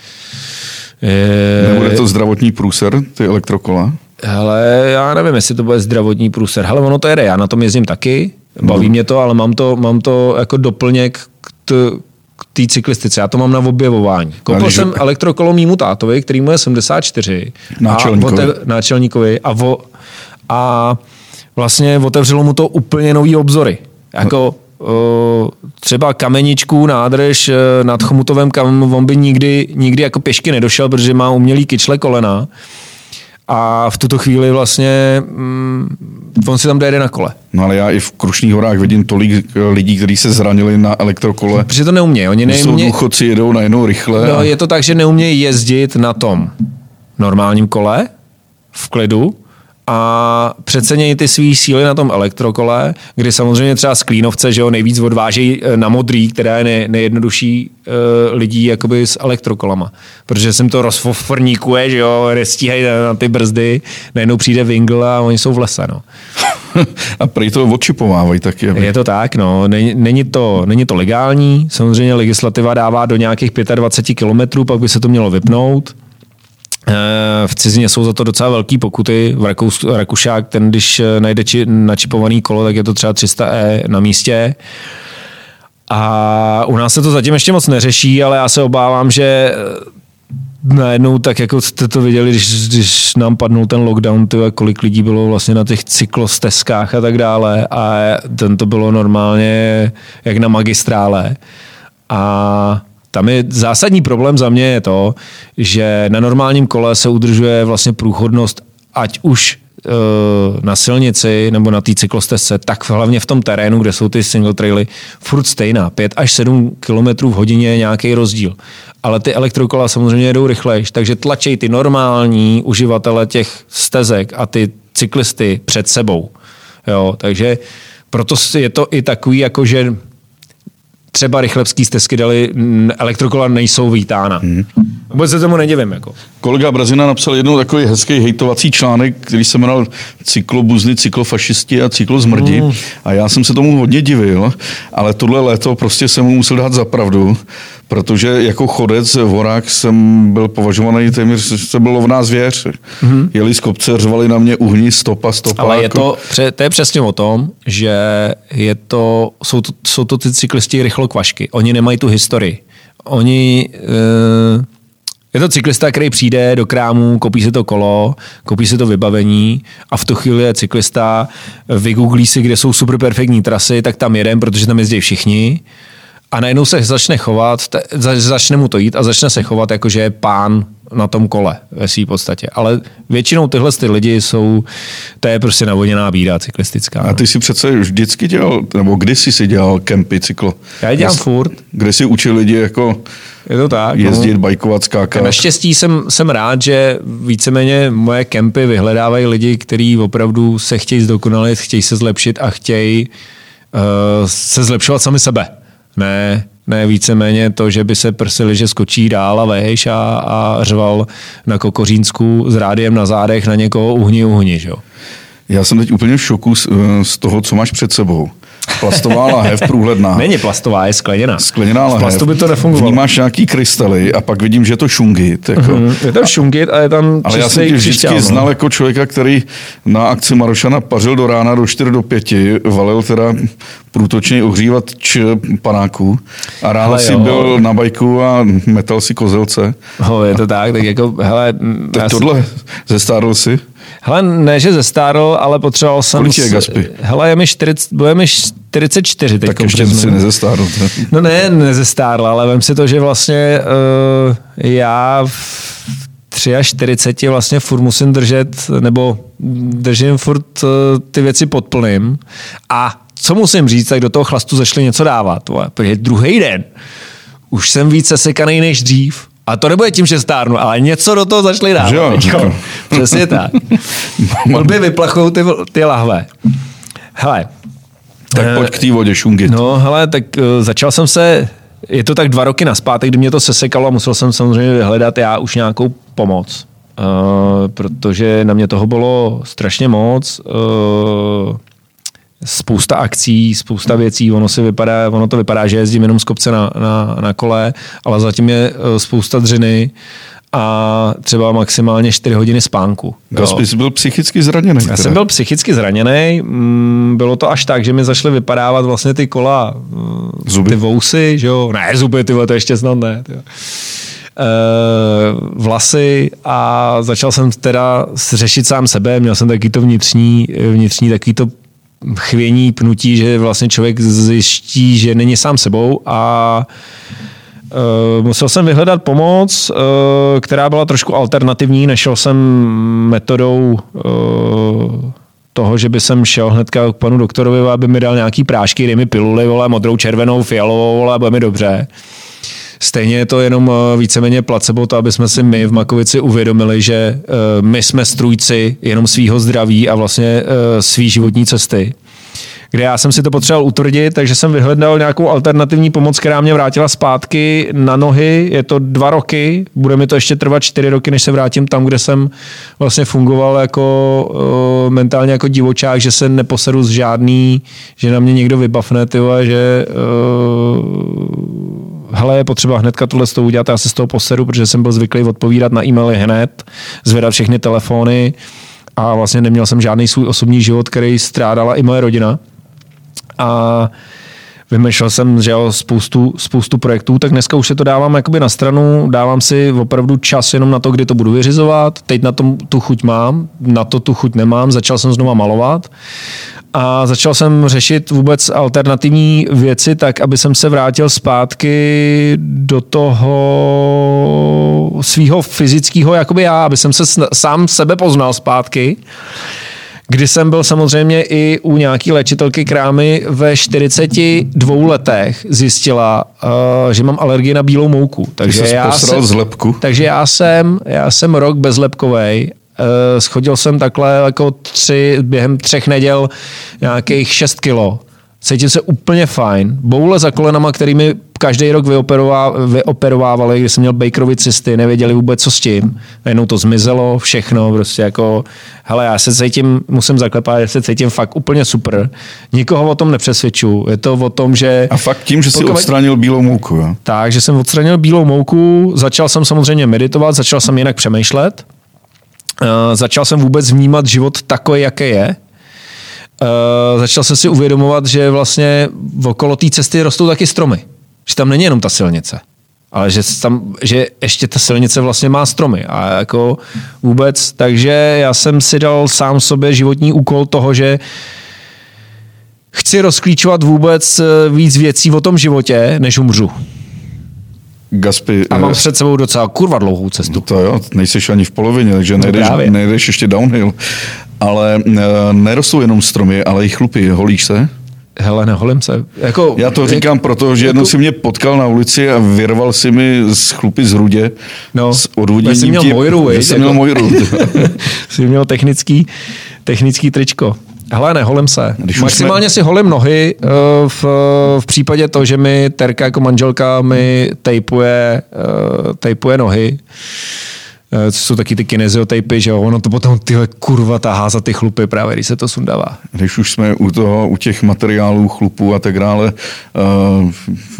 Je... Nebude to zdravotní průser, ty elektrokola? Hele, já nevím, jestli to bude zdravotní průser. Hele, ono to jede, já na tom jezdím taky, baví no. mě to, ale mám to, mám to jako doplněk k, t, k té cyklistice. Já to mám na objevování. Koupil jsem elektrokolo mýmu tátovi, který mu je 74. Náčelníkovi. A, otev, náčelníkovi a, vo, a vlastně otevřelo mu to úplně nový obzory. Jako o, třeba kameničku, nádrž e, nad Chomutovem, kam on by nikdy, nikdy jako pěšky nedošel, protože má umělý kyčle kolena a v tuto chvíli vlastně mm, on si tam jde na kole. No ale já i v Krušných horách vidím tolik eh, lidí, kteří se zranili na elektrokole. Protože to neumějí. Oni neumějí. Jsou důchodci, jedou najednou rychle. No, a... je to tak, že neumějí jezdit na tom normálním kole v klidu, a přecenějí ty svý síly na tom elektrokole, kdy samozřejmě třeba z Klínovce, že jo, nejvíc odváží eh, na modrý, která je nej, nejjednodušší uh, lidí jakoby s elektrokolama. Protože jsem to rozfofrníkuje, že jo, nestíhají na, na ty brzdy, najednou přijde Wingl a oni jsou v lese, no. a prý to odčipovávají taky. Aby... Je to tak, no. Není, není, to, není to legální, samozřejmě legislativa dává do nějakých 25 kilometrů, pak by se to mělo vypnout. Eh, v cizině jsou za to docela velké pokuty. V Rakus, Rakušák, ten když eh, najde či, načipovaný kolo, tak je to třeba 300E na místě. A u nás se to zatím ještě moc neřeší, ale já se obávám, že eh, najednou tak jako jste to viděli, když, když nám padnul ten lockdown, tyhle, kolik lidí bylo vlastně na těch cyklostezkách a tak dále a ten to bylo normálně jak na magistrále. A tam je zásadní problém za mě je to, že na normálním kole se udržuje vlastně průchodnost ať už na silnici nebo na té cyklostezce, tak hlavně v tom terénu, kde jsou ty single traily, furt stejná. 5 až 7 km v hodině je nějaký rozdíl. Ale ty elektrokola samozřejmě jedou rychlejš, takže tlačej ty normální uživatele těch stezek a ty cyklisty před sebou. Jo, takže proto je to i takový, jako že třeba rychlebský stezky dali, elektrokola nejsou vítána. Hmm. Vůbec se tomu nedivím. Jako. Kolega Brazina napsal jednou takový hezký hejtovací článek, který se jmenoval Cyklobuzny, cyklofašisti a cyklozmrdi. Hmm. A já jsem se tomu hodně divil, ale tohle léto prostě jsem mu musel dát za pravdu, protože jako chodec, horák jsem byl považovaný téměř, jsem byl lovná zvěř. Mm-hmm. Jeli z kopce, řvali na mě uhni, stopa, stopa. Ale je jako... to, to je přesně o tom, že je to, jsou, to, jsou to ty cyklisti rychlokvašky. Oni nemají tu historii. Oni... Uh, je to cyklista, který přijde do krámu, koupí si to kolo, koupí si to vybavení a v tu chvíli je cyklista, vygooglí si, kde jsou super perfektní trasy, tak tam jedem, protože tam jezdí všichni a najednou se začne chovat, začne mu to jít a začne se chovat jako, že je pán na tom kole ve své podstatě. Ale většinou tyhle ty lidi jsou, to je prostě navoděná bída cyklistická. A ty si přece vždycky dělal, nebo kdysi si dělal kempy cyklo? Já dělám Jas, furt. Kde si učil lidi jako je to tak, jezdit, no. bajkovat, skákat? Naštěstí jsem, jsem rád, že víceméně moje kempy vyhledávají lidi, kteří opravdu se chtějí zdokonalit, chtějí se zlepšit a chtějí uh, se zlepšovat sami sebe. Ne, ne víceméně to, že by se prsili, že skočí dál a vejš a, a řval na Kokořínsku s rádiem na zádech na někoho uhni, uhni. Že? Já jsem teď úplně v šoku z, z toho, co máš před sebou. Plastová lahev průhledná. Není plastová, je skleněná. Skleněná lahev. Plastu by to nefungovalo. Vnímáš nějaký krystaly a pak vidím, že je to šungit. Jako. Mm-hmm. Je to šungit a je tam Ale já jsem tě vždycky křišťál, no. znal jako člověka, který na akci Marošana pařil do rána do 4 do 5, valil teda průtočně ohřívač panáků a ráno si byl na bajku a metal si kozelce. Ho, je to tak, tak jako, hele... Tak tohle, zestárl si? Hele, ne, že zestárl, ale potřeboval jsem... Kolik je Gaspy? Hele, je mi, 40, bude mi 44 teď. Tak ještě si nezestárl. No ne, nezestárl, ale vím si to, že vlastně uh, já v 43 vlastně furt musím držet, nebo držím furt uh, ty věci pod plným a co musím říct, tak do toho chlastu zašli něco dávat, protože druhý den už jsem více sekaný než dřív. A to nebude tím, že stárnu, ale něco do toho začali dávat. Jo, jo. Přesně tak. Blbě vyplachou ty, ty lahve. Hele. Tak uh, pojď k té vodě šungit. No, hele, tak uh, začal jsem se, je to tak dva roky naspátek, kdy mě to sesekalo a musel jsem samozřejmě vyhledat já už nějakou pomoc. Uh, protože na mě toho bylo strašně moc. Uh, spousta akcí, spousta věcí, ono, si vypadá, ono to vypadá, že jezdím jenom z kopce na, na, na kole, ale zatím je eh, spousta dřiny a třeba maximálně 4 hodiny spánku. Gaspy jsi byl psychicky zraněný. Já jsem byl psychicky zraněný. Mm, bylo to až tak, že mi zašly vypadávat vlastně ty kola, eh, zuby. ty vousy, že jo? Ne, zuby, ty to ještě snad ne. Tyjo. Uh, vlasy a začal jsem teda řešit sám sebe, měl jsem taky to vnitřní, vnitřní taky to chvění, pnutí, že vlastně člověk zjistí, že není sám sebou a Uh, musel jsem vyhledat pomoc, uh, která byla trošku alternativní. Nešel jsem metodou uh, toho, že by jsem šel hnedka k panu doktorovi, aby mi dal nějaký prášky, dej mi piluli, vole, modrou, červenou, fialovou, vole, bude mi dobře. Uh, Stejně je to jenom eh, víceméně placebo, to, aby jsme si my v Makovici uvědomili, že eh, my jsme strůjci jenom svýho zdraví a vlastně eh, svý životní cesty kde já jsem si to potřeboval utvrdit, takže jsem vyhledal nějakou alternativní pomoc, která mě vrátila zpátky na nohy. Je to dva roky, bude mi to ještě trvat čtyři roky, než se vrátím tam, kde jsem vlastně fungoval jako uh, mentálně jako divočák, že se neposedu z žádný, že na mě někdo vybavne, tyhle, že uh, hele, je potřeba hnedka tohle z toho udělat, já se z toho posedu, protože jsem byl zvyklý odpovídat na e-maily hned, zvedat všechny telefony a vlastně neměl jsem žádný svůj osobní život, který strádala i moje rodina. A vymýšlel jsem že jo, spoustu, spoustu projektů, tak dneska už se to dávám jakoby na stranu, dávám si opravdu čas jenom na to, kdy to budu vyřizovat, teď na tom tu chuť mám, na to tu chuť nemám, začal jsem znova malovat. A začal jsem řešit vůbec alternativní věci tak, aby jsem se vrátil zpátky do toho svého fyzického jakoby já, aby jsem se sám sebe poznal zpátky kdy jsem byl samozřejmě i u nějaký léčitelky krámy ve 42 letech zjistila, uh, že mám alergii na bílou mouku. Takže já, jsem, zlepku. takže já jsem, já jsem rok bezlepkovej Uh, schodil jsem takhle jako tři, během třech neděl nějakých 6 kilo. Cítím se úplně fajn. Boule za kolenama, kterými každý rok vyoperovávali, když jsem měl Bakerovi cysty, nevěděli vůbec, co s tím. Najednou to zmizelo, všechno, prostě jako, hele, já se cítím, musím zaklepat, já se cítím fakt úplně super. Nikoho o tom nepřesvědču. Je to o tom, že... A fakt tím, že jsi pokud... odstranil bílou mouku, jo? Tak, že jsem odstranil bílou mouku, začal jsem samozřejmě meditovat, začal jsem jinak přemýšlet. Uh, začal jsem vůbec vnímat život takový, jaký je uh, začal jsem si uvědomovat, že vlastně okolo té cesty rostou taky stromy. Že tam není jenom ta silnice, ale že, tam, že ještě ta silnice vlastně má stromy. A jako vůbec, takže já jsem si dal sám sobě životní úkol toho, že chci rozklíčovat vůbec eh, víc věcí o tom životě, než umřu. Gaspy, a mám eh, před sebou docela kurva dlouhou cestu. To jo, nejseš ani v polovině, takže no nejdeš, nejdeš ještě downhill. Ale e, nerostou jenom stromy, ale i chlupy. Holíš se? Hele, neholím se. Jako, Já to říkám jak, proto, že jednou jako, si mě potkal na ulici a vyrval si mi z chlupy z hrudě. No, s odvoděním jsi měl Mojru, Jsi měl Mojru. jsi měl technický, technický tričko. Hele, neholím se. Když Maximálně jsme... si holím nohy uh, v, v případě to, že mi Terka jako manželka mi tejpuje, uh, tejpuje nohy. Uh, co jsou taky ty kineziotejpy, že jo, ono to potom tyhle kurva tahá za ty chlupy právě, když se to sundává. Když už jsme u toho, u těch materiálů, chlupů a tak dále, uh,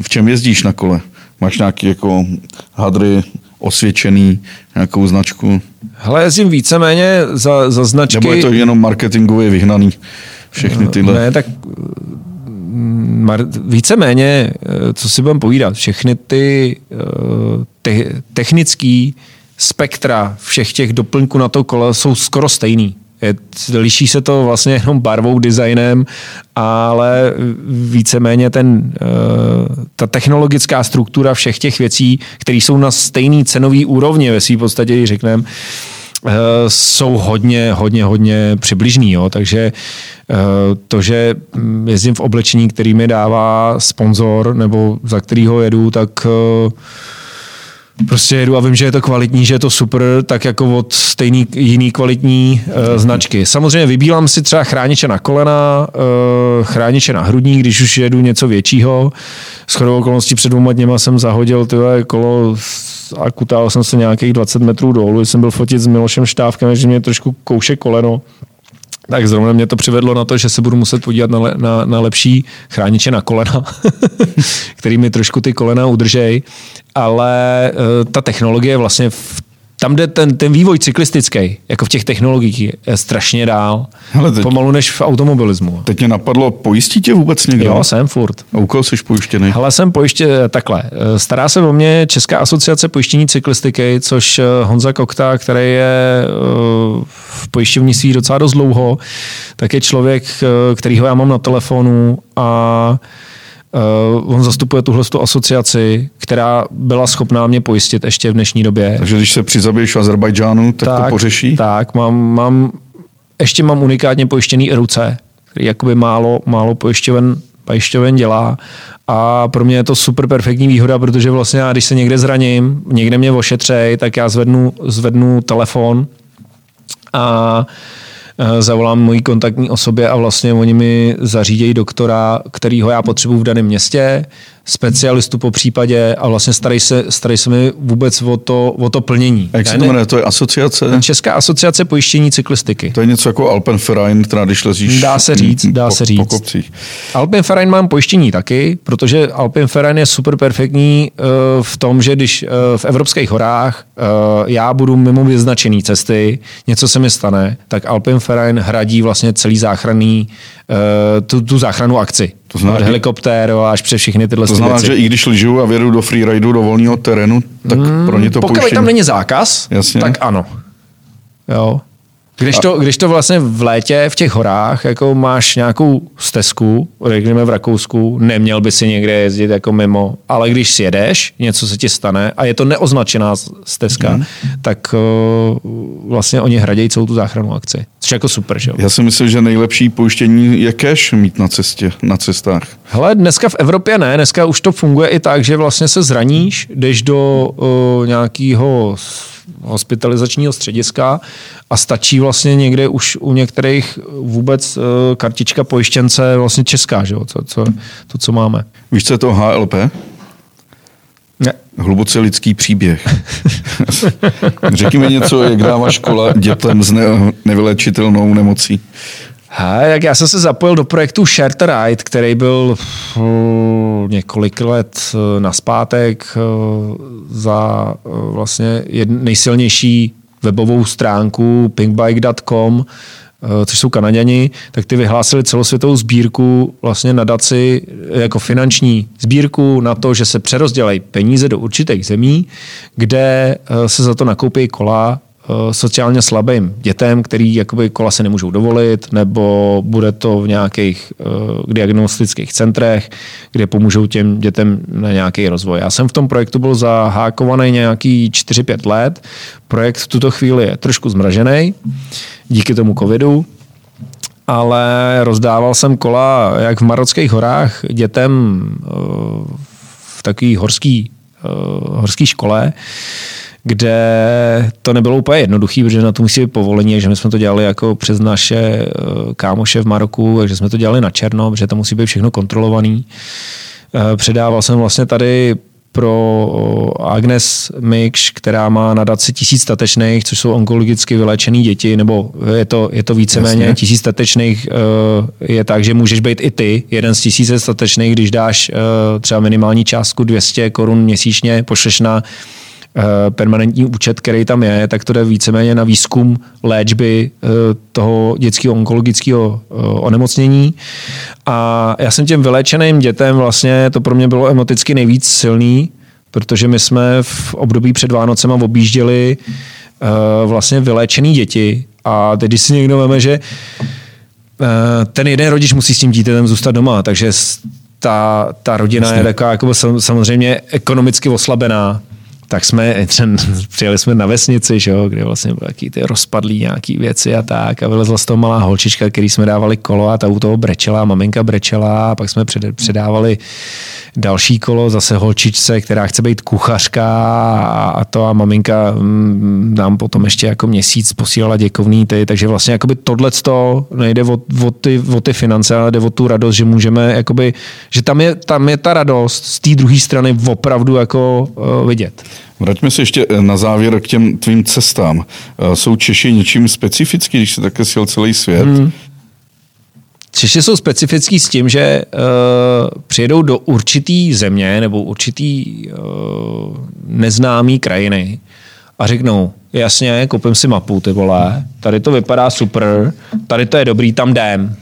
v čem jezdíš na kole? Máš nějaký jako hadry osvědčený, nějakou značku? Hele, jezdím víceméně za, za značky. Nebo je to jenom marketingově vyhnaný? Všechny eh, tyhle. Ne, tak mm, mar, víceméně, eh, co si budeme povídat, všechny ty eh, te, technické spektra všech těch doplňků na to kole jsou skoro stejný. Je, liší se to vlastně jenom barvou, designem, ale víceméně ten, ta technologická struktura všech těch věcí, které jsou na stejný cenový úrovni ve své podstatě, když řekneme, Eh, jsou hodně, hodně, hodně přibližný. Jo? Takže eh, to, že jezdím v oblečení, který mi dává sponzor nebo za kterýho jedu, tak eh, prostě jedu a vím, že je to kvalitní, že je to super, tak jako od stejný jiný kvalitní uh, značky. Samozřejmě vybílám si třeba chrániče na kolena, uh, chrániče na hrudní, když už jedu něco většího. S chodou okolností před dvěma dněma jsem zahodil tyhle kolo a kutal jsem se nějakých 20 metrů dolů, jsem byl fotit s Milošem Štávkem, že mě trošku kouše koleno. Tak zrovna mě to přivedlo na to, že se budu muset podívat na, le, na, na lepší chrániče na kolena, který mi trošku ty kolena udržej. Ale uh, ta technologie vlastně v tam, kde ten, ten vývoj cyklistický, jako v těch technologiích, je strašně dál. Hele, teď, Pomalu než v automobilismu. Teď mě napadlo, pojistí tě vůbec někdo? Jo, jsem furt. A u koho jsi pojištěný? Hele, jsem pojištěný takhle. Stará se o mě Česká asociace pojištění cyklistiky, což eh, Honza Kokta, který je eh, v pojišťovnictví docela dost dlouho, tak je člověk, eh, kterýho já mám na telefonu a Uh, on zastupuje tuhle asociaci, která byla schopná mě pojistit ještě v dnešní době. Takže když se přizabiješ v Azerbajdžánu, tak, tak to pořeší? Tak, mám, mám, ještě mám unikátně pojištěný ruce, který jakoby málo, málo pojišťoven, pojišťoven dělá a pro mě je to super perfektní výhoda, protože vlastně já, když se někde zraním, někde mě ošetřej, tak já zvednu, zvednu telefon a Eh, zavolám mojí kontaktní osobě a vlastně oni mi zařídějí doktora, kterýho já potřebuji v daném městě, specialistu po případě a vlastně starají se, starají se mi vůbec o to, o to plnění. A jak se to jmenuje? To je asociace? Česká asociace pojištění cyklistiky. To je něco jako Alpenverein, která když lezíš Dá se říct, dá po, se říct. Po kopcích. Alpenverein mám pojištění taky, protože Alpenverein je super perfektní uh, v tom, že když uh, v evropských horách uh, já budu mimo vyznačený cesty, něco se mi stane, tak Alpenverein hradí vlastně celý záchranný tu, tu záchranu akci. To znamená, Od helikoptér až přes všechny tyhle To znamená, věci. že i když lyžu a vědu do freeridu, do volného terénu, tak hmm, pro ně to Pokud pojištění... tam není zákaz, Jasně. tak ano. Jo. Když to, když to vlastně v létě v těch horách jako máš nějakou stezku, řekněme v Rakousku, neměl by si někde jezdit jako mimo, ale když si jedeš, něco se ti stane a je to neoznačená stezka, mm. tak uh, vlastně oni hradějí celou tu záchranu akci. Což je jako super, že jo? Já si myslím, že nejlepší pojištění je cash mít na cestě, na cestách. Hele, dneska v Evropě ne, dneska už to funguje i tak, že vlastně se zraníš, jdeš do uh, nějakého hospitalizačního střediska a stačí vlastně někde už u některých vůbec uh, kartička pojištěnce vlastně česká, že jo, co, co, to, co máme. Víš, co je to HLP? Ne. Hluboce lidský příběh. Řekni mi něco, jak dává škola dětem s ne- nevylečitelnou nemocí. Ha, jak já jsem se zapojil do projektu Share the Ride, který byl uh, několik let uh, naspátek uh, za uh, vlastně jed, nejsilnější webovou stránku pinkbike.com, což jsou Kanaděni, tak ty vyhlásili celosvětovou sbírku vlastně nadaci jako finanční sbírku na to, že se přerozdělají peníze do určitých zemí, kde se za to nakoupí kola sociálně slabým dětem, který jakoby kola se nemůžou dovolit, nebo bude to v nějakých uh, diagnostických centrech, kde pomůžou těm dětem na nějaký rozvoj. Já jsem v tom projektu byl zahákovaný nějaký 4-5 let. Projekt v tuto chvíli je trošku zmražený díky tomu covidu, ale rozdával jsem kola jak v Marockých horách dětem uh, v takové horský, uh, horský škole, kde to nebylo úplně jednoduché, protože na to musí být povolení, že my jsme to dělali jako přes naše kámoše v Maroku, takže jsme to dělali na černo, protože to musí být všechno kontrolovaný. Předával jsem vlastně tady pro Agnes Mikš, která má nadaci tisíc statečných, což jsou onkologicky vylečené děti, nebo je to, je to víceméně Jasně. tisíc statečných je tak, že můžeš být i ty, jeden z tisíce statečných, když dáš třeba minimální částku 200 korun měsíčně, pošleš na permanentní účet, který tam je, tak to jde víceméně na výzkum léčby toho dětského onkologického onemocnění. A já jsem těm vyléčeným dětem vlastně, to pro mě bylo emoticky nejvíc silný, protože my jsme v období před Vánocema objížděli vlastně vyléčený děti a teď, když si někdo veme, že ten jeden rodič musí s tím dítětem zůstat doma, takže ta, ta rodina Jasně. je taková jako samozřejmě ekonomicky oslabená, tak jsme, přijeli jsme na vesnici, že jo, kde vlastně byly taky ty rozpadlý nějaký věci a tak. A vylezla z toho malá holčička, který jsme dávali kolo a ta u toho brečela, maminka brečela. A pak jsme předávali další kolo zase holčičce, která chce být kuchařka a to a maminka mm, nám potom ještě jako měsíc posílala děkovný ty, takže vlastně jakoby tohle nejde o, o, ty, o ty finance, ale jde o tu radost, že můžeme, jakoby, že tam je, tam je ta radost z té druhé strany opravdu jako uh, vidět. Vraťme se ještě na závěr k těm tvým cestám. Jsou Češi něčím specifický, když se také sjel celý svět? Hmm. Češi jsou specifický s tím, že uh, přijedou do určitý země nebo určitý uh, neznámý krajiny a řeknou, jasně, koupím si mapu, ty vole, tady to vypadá super, tady to je dobrý, tam jdem.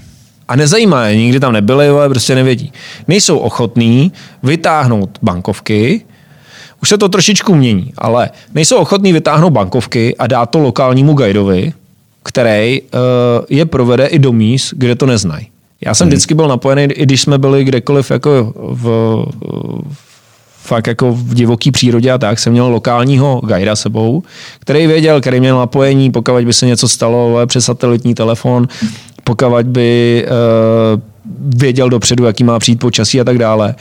A nezajímá je, nikdy tam nebyli, ale prostě nevědí. Nejsou ochotní vytáhnout bankovky, už se to trošičku mění, ale nejsou ochotní vytáhnout bankovky a dát to lokálnímu guidovi, který uh, je provede i do míst, kde to neznají. Já jsem hmm. vždycky byl napojený, i když jsme byli kdekoliv jako v, fakt jako v divoký přírodě a tak, jsem měl lokálního guida sebou, který věděl, který měl napojení, pokud by se něco stalo přes satelitní telefon, pokud by uh, věděl dopředu, jaký má přijít počasí a tak dále.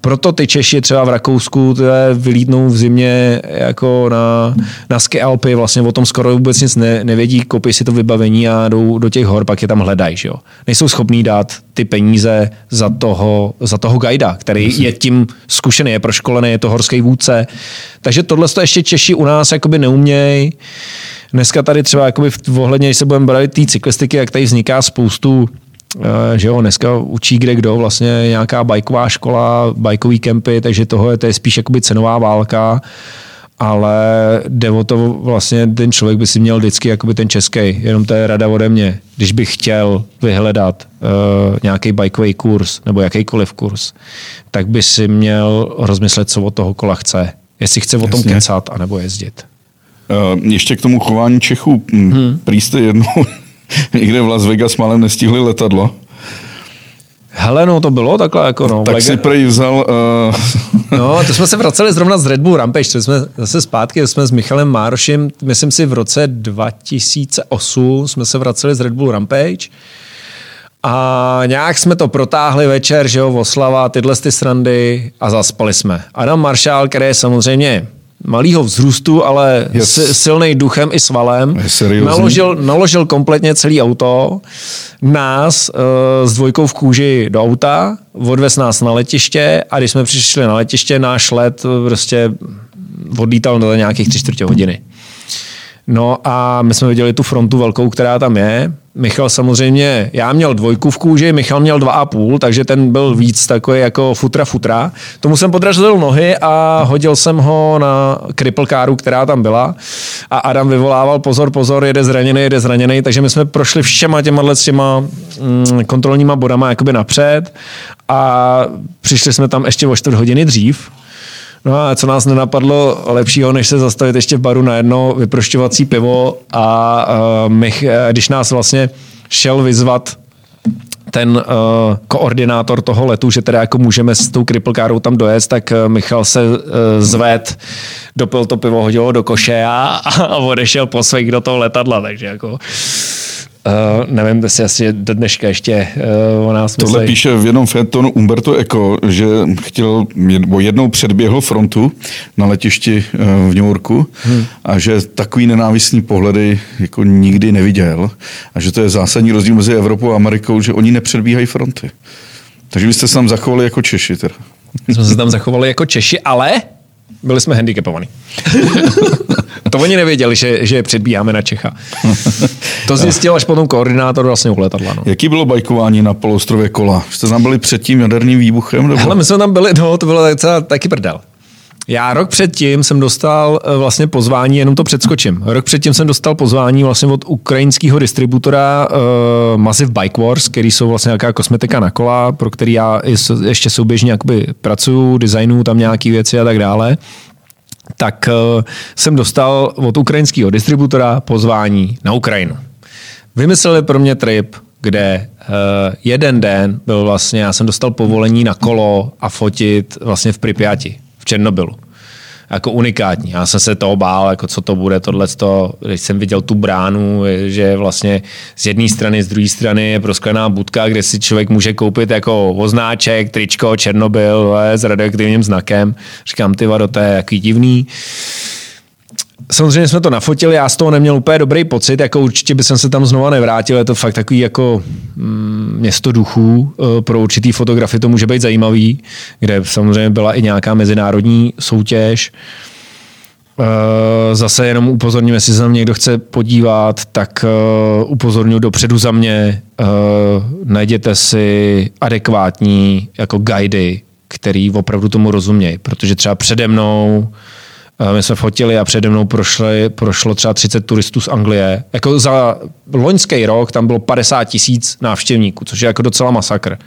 Proto ty Češi třeba v Rakousku vylídnou v zimě jako na, na ski Alpy, vlastně o tom skoro vůbec nic ne, nevědí, koupí si to vybavení a jdou do těch hor, pak je tam hledají. Že jo? Nejsou schopní dát ty peníze za toho, za toho guida, který Myslím. je tím zkušený, je proškolený, je to horský vůdce. Takže tohle to ještě Češi u nás jakoby neumějí. Dneska tady třeba jakoby v ohledně, když se budeme brát té cyklistiky, jak tady vzniká spoustu že jo, dneska učí kde kdo, vlastně nějaká bajková škola, bajkový kempy, takže toho je, to je spíš jakoby cenová válka ale jde o to vlastně, ten člověk by si měl vždycky jakoby ten český, jenom to je rada ode mě. Když bych chtěl vyhledat uh, nějaký bikeový kurz nebo jakýkoliv kurz, tak by si měl rozmyslet, co od toho kola chce. Jestli chce o tom Jasně. kecat, anebo jezdit. Uh, ještě k tomu chování Čechů. Hmm. Prý jste jednou někde v Las Vegas malem nestihli letadlo. Hele, no to bylo takhle jako no. Tak si prej vzal... Uh... No, to jsme se vraceli zrovna z Red Bull Rampage, to jsme zase zpátky, jsme s Michalem Márošem, myslím si v roce 2008 jsme se vraceli z Red Bull Rampage a nějak jsme to protáhli večer, že jo, Oslava, tyhle ty srandy a zaspali jsme. Adam Marshall, který je samozřejmě malýho vzrůstu, ale yes. silný duchem i svalem. Naložil, naložil kompletně celý auto, nás uh, s dvojkou v kůži do auta, odvez nás na letiště a když jsme přišli na letiště, náš let prostě odlítal do nějakých tři čtvrtě hodiny. No a my jsme viděli tu frontu velkou, která tam je. Michal samozřejmě, já měl dvojku v kůži, Michal měl dva a půl, takže ten byl víc takový jako futra futra. Tomu jsem podražil nohy a hodil jsem ho na cripple caru, která tam byla. A Adam vyvolával pozor, pozor, jede zraněný, jede zraněný, takže my jsme prošli všema těma s těma mm, kontrolníma bodama jakoby napřed a přišli jsme tam ještě o čtvrt hodiny dřív, No a co nás nenapadlo lepšího, než se zastavit ještě v baru na jedno vyprošťovací pivo a uh, Mich, když nás vlastně šel vyzvat ten uh, koordinátor toho letu, že teda jako můžeme s tou kriplkárou tam dojet, tak Michal se uh, zved, dopil to pivo, hodil ho do koše a, a odešel po svých do toho letadla, takže jako Uh, nevím, jestli asi do dneška ještě uh, o nás Tohle myslí. píše v jednom fetonu Umberto Eco, že chtěl, jednou předběhl frontu na letišti uh, v New Yorku hmm. a že takový nenávistný pohledy jako nikdy neviděl a že to je zásadní rozdíl mezi Evropou a Amerikou, že oni nepředbíhají fronty. Takže byste se tam zachovali jako Češi teda. Jsme se tam zachovali jako Češi, ale byli jsme handicapovaní. to oni nevěděli, že, že předbíháme na Čecha. To zjistil až potom koordinátor vlastně u letadla. No. Jaký bylo bajkování na poloostrově Kola? Jste tam byli před tím jaderným výbuchem? Nebo? Hele, my jsme tam byli, no, to bylo docela taky prdel. Já rok předtím jsem dostal eh, vlastně pozvání, jenom to předskočím. Rok předtím jsem dostal pozvání vlastně od ukrajinského distributora uh, Massive Bike Wars, který jsou vlastně nějaká kosmetika na kola, pro který já ještě souběžně jakoby pracuju, designu tam nějaké věci a tak dále tak uh, jsem dostal od ukrajinského distributora pozvání na Ukrajinu. Vymysleli pro mě trip, kde uh, jeden den byl vlastně, já jsem dostal povolení na kolo a fotit vlastně v Pripyati, v Černobylu jako unikátní. Já jsem se toho bál, jako co to bude tohle, když jsem viděl tu bránu, že vlastně z jedné strany, z druhé strany je prosklená budka, kde si člověk může koupit jako oznáček, tričko, Černobyl s radioaktivním znakem. Říkám, ty vado, to je jaký divný. Samozřejmě jsme to nafotili, já z toho neměl úplně dobrý pocit, jako určitě by jsem se tam znova nevrátil, je to fakt takový jako mm, město duchů, e, pro určitý fotografy to může být zajímavý, kde samozřejmě byla i nějaká mezinárodní soutěž. E, zase jenom upozorním, jestli se někdo chce podívat, tak e, upozorňuji dopředu za mě, najděte si adekvátní jako guidy, který opravdu tomu rozumějí, protože třeba přede mnou my jsme fotili a přede mnou prošli, prošlo třeba 30 turistů z Anglie. Jako za loňský rok tam bylo 50 tisíc návštěvníků, což je jako docela masakr.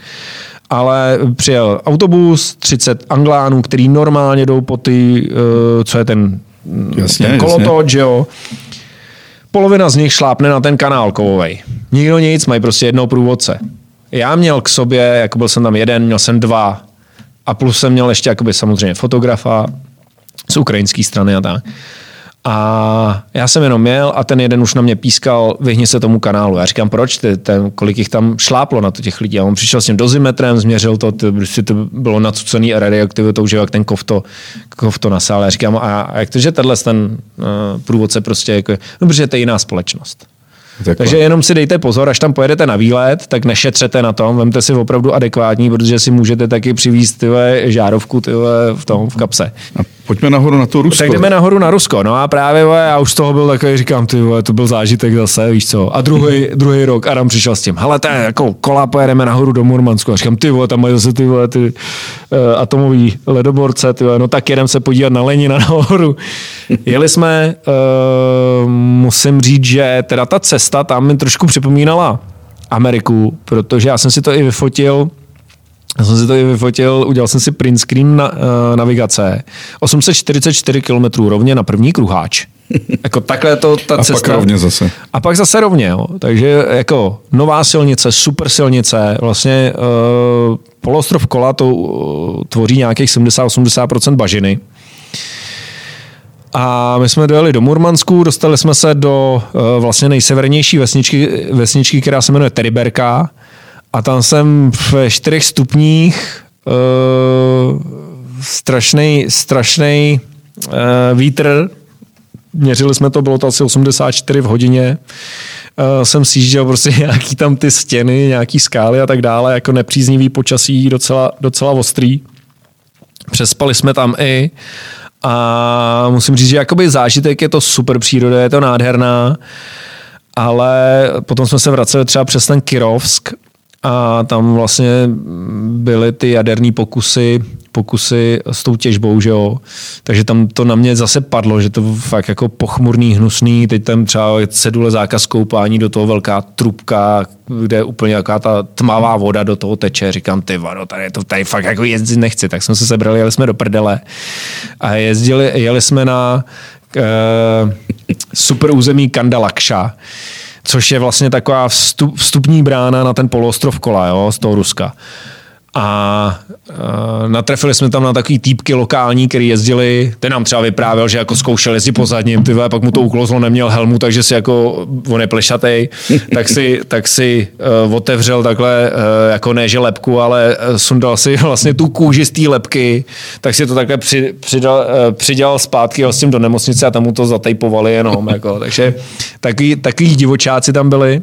Ale přijel autobus, 30 Anglánů, který normálně jdou po ty, eh, co je ten, jasně, ten kolotoč, jo. Polovina z nich šlápne na ten kanál kovovej. Nikdo nic, mají prostě jednou průvodce. Já měl k sobě, jako byl jsem tam jeden, měl jsem dva a plus jsem měl ještě jakoby samozřejmě fotografa, z ukrajinské strany a tak. A já jsem jenom měl a ten jeden už na mě pískal, vyhni se tomu kanálu. Já říkám, proč? Ty, ten, kolik jich tam šláplo na to těch lidí. A on přišel s tím dozimetrem, změřil to, to, prostě to bylo nacucený radioaktivitou, že jak ten kov to, kov to nasál. Já říkám, a, a jak to, že tenhle ten uh, průvodce prostě, jako, no, protože to je jiná společnost. Takhle. Takže jenom si dejte pozor, až tam pojedete na výlet, tak nešetřete na tom, vemte si opravdu adekvátní, protože si můžete taky přivízt tyhle žárovku tyhle v tom v kapse. A Pojďme nahoru na to Rusko. Tak jdeme nahoru na Rusko. No a právě já už z toho byl takový, říkám, ty vole, to byl zážitek zase, víš co. A druhý, druhý rok Adam přišel s tím, hele, to je jako kola, pojedeme nahoru do Murmansku. A říkám, ty vole, tam mají zase ty vole, ty uh, atomový ledoborce, ty vole, no tak jedem se podívat na Lenina nahoru. Jeli jsme, uh, musím říct, že teda ta cesta tam mi trošku připomínala Ameriku, protože já jsem si to i vyfotil, já jsem si to i vyfotil, udělal jsem si print screen na, uh, navigace. 844 km rovně na první kruháč. jako takhle to ta A cesta. pak rovně zase. A pak zase rovně, jo. Takže jako nová silnice, super silnice, vlastně uh, poloostrov Kola to uh, tvoří nějakých 70-80% bažiny. A my jsme dojeli do Murmansku, dostali jsme se do uh, vlastně nejsevernější vesničky, vesničky, která se jmenuje Teriberka. A tam jsem v čtyřech stupních uh, strašný, strašný uh, vítr. Měřili jsme to, bylo to asi 84 v hodině. Uh, jsem sjížděl prostě nějaký tam ty stěny, nějaký skály a tak dále, jako nepříznivý počasí, docela, docela ostrý. Přespali jsme tam i a musím říct, že jakoby zážitek je to super příroda, je to nádherná, ale potom jsme se vraceli třeba přes ten Kirovsk a tam vlastně byly ty jaderní pokusy, pokusy s tou těžbou, že jo. Takže tam to na mě zase padlo, že to fakt jako pochmurný, hnusný, teď tam třeba cedule zákaz koupání, do toho velká trubka, kde je úplně jaká ta tmavá voda do toho teče. Říkám, ty vado, tady, to, tady fakt jako jezdit nechci. Tak jsme se sebrali, jeli jsme do prdele a jezdili, jeli jsme na uh, super území Kandalakša což je vlastně taková vstup, vstupní brána na ten poloostrov Kola, jo, z toho Ruska. A uh, natrefili jsme tam na takový týpky lokální, který jezdili, ten nám třeba vyprávěl, že jako zkoušel jezdit po zadním, ty pak mu to uklozlo, neměl helmu, takže si jako, on je plešatej, tak si, tak si uh, otevřel takhle, uh, jako ne že lepku, ale sundal si vlastně tu kůži z té lepky, tak si to takhle při, přidal, uh, přidělal zpátky s tím do nemocnice a tam mu to zatejpovali jenom, jako, takže takový, takový divočáci tam byli.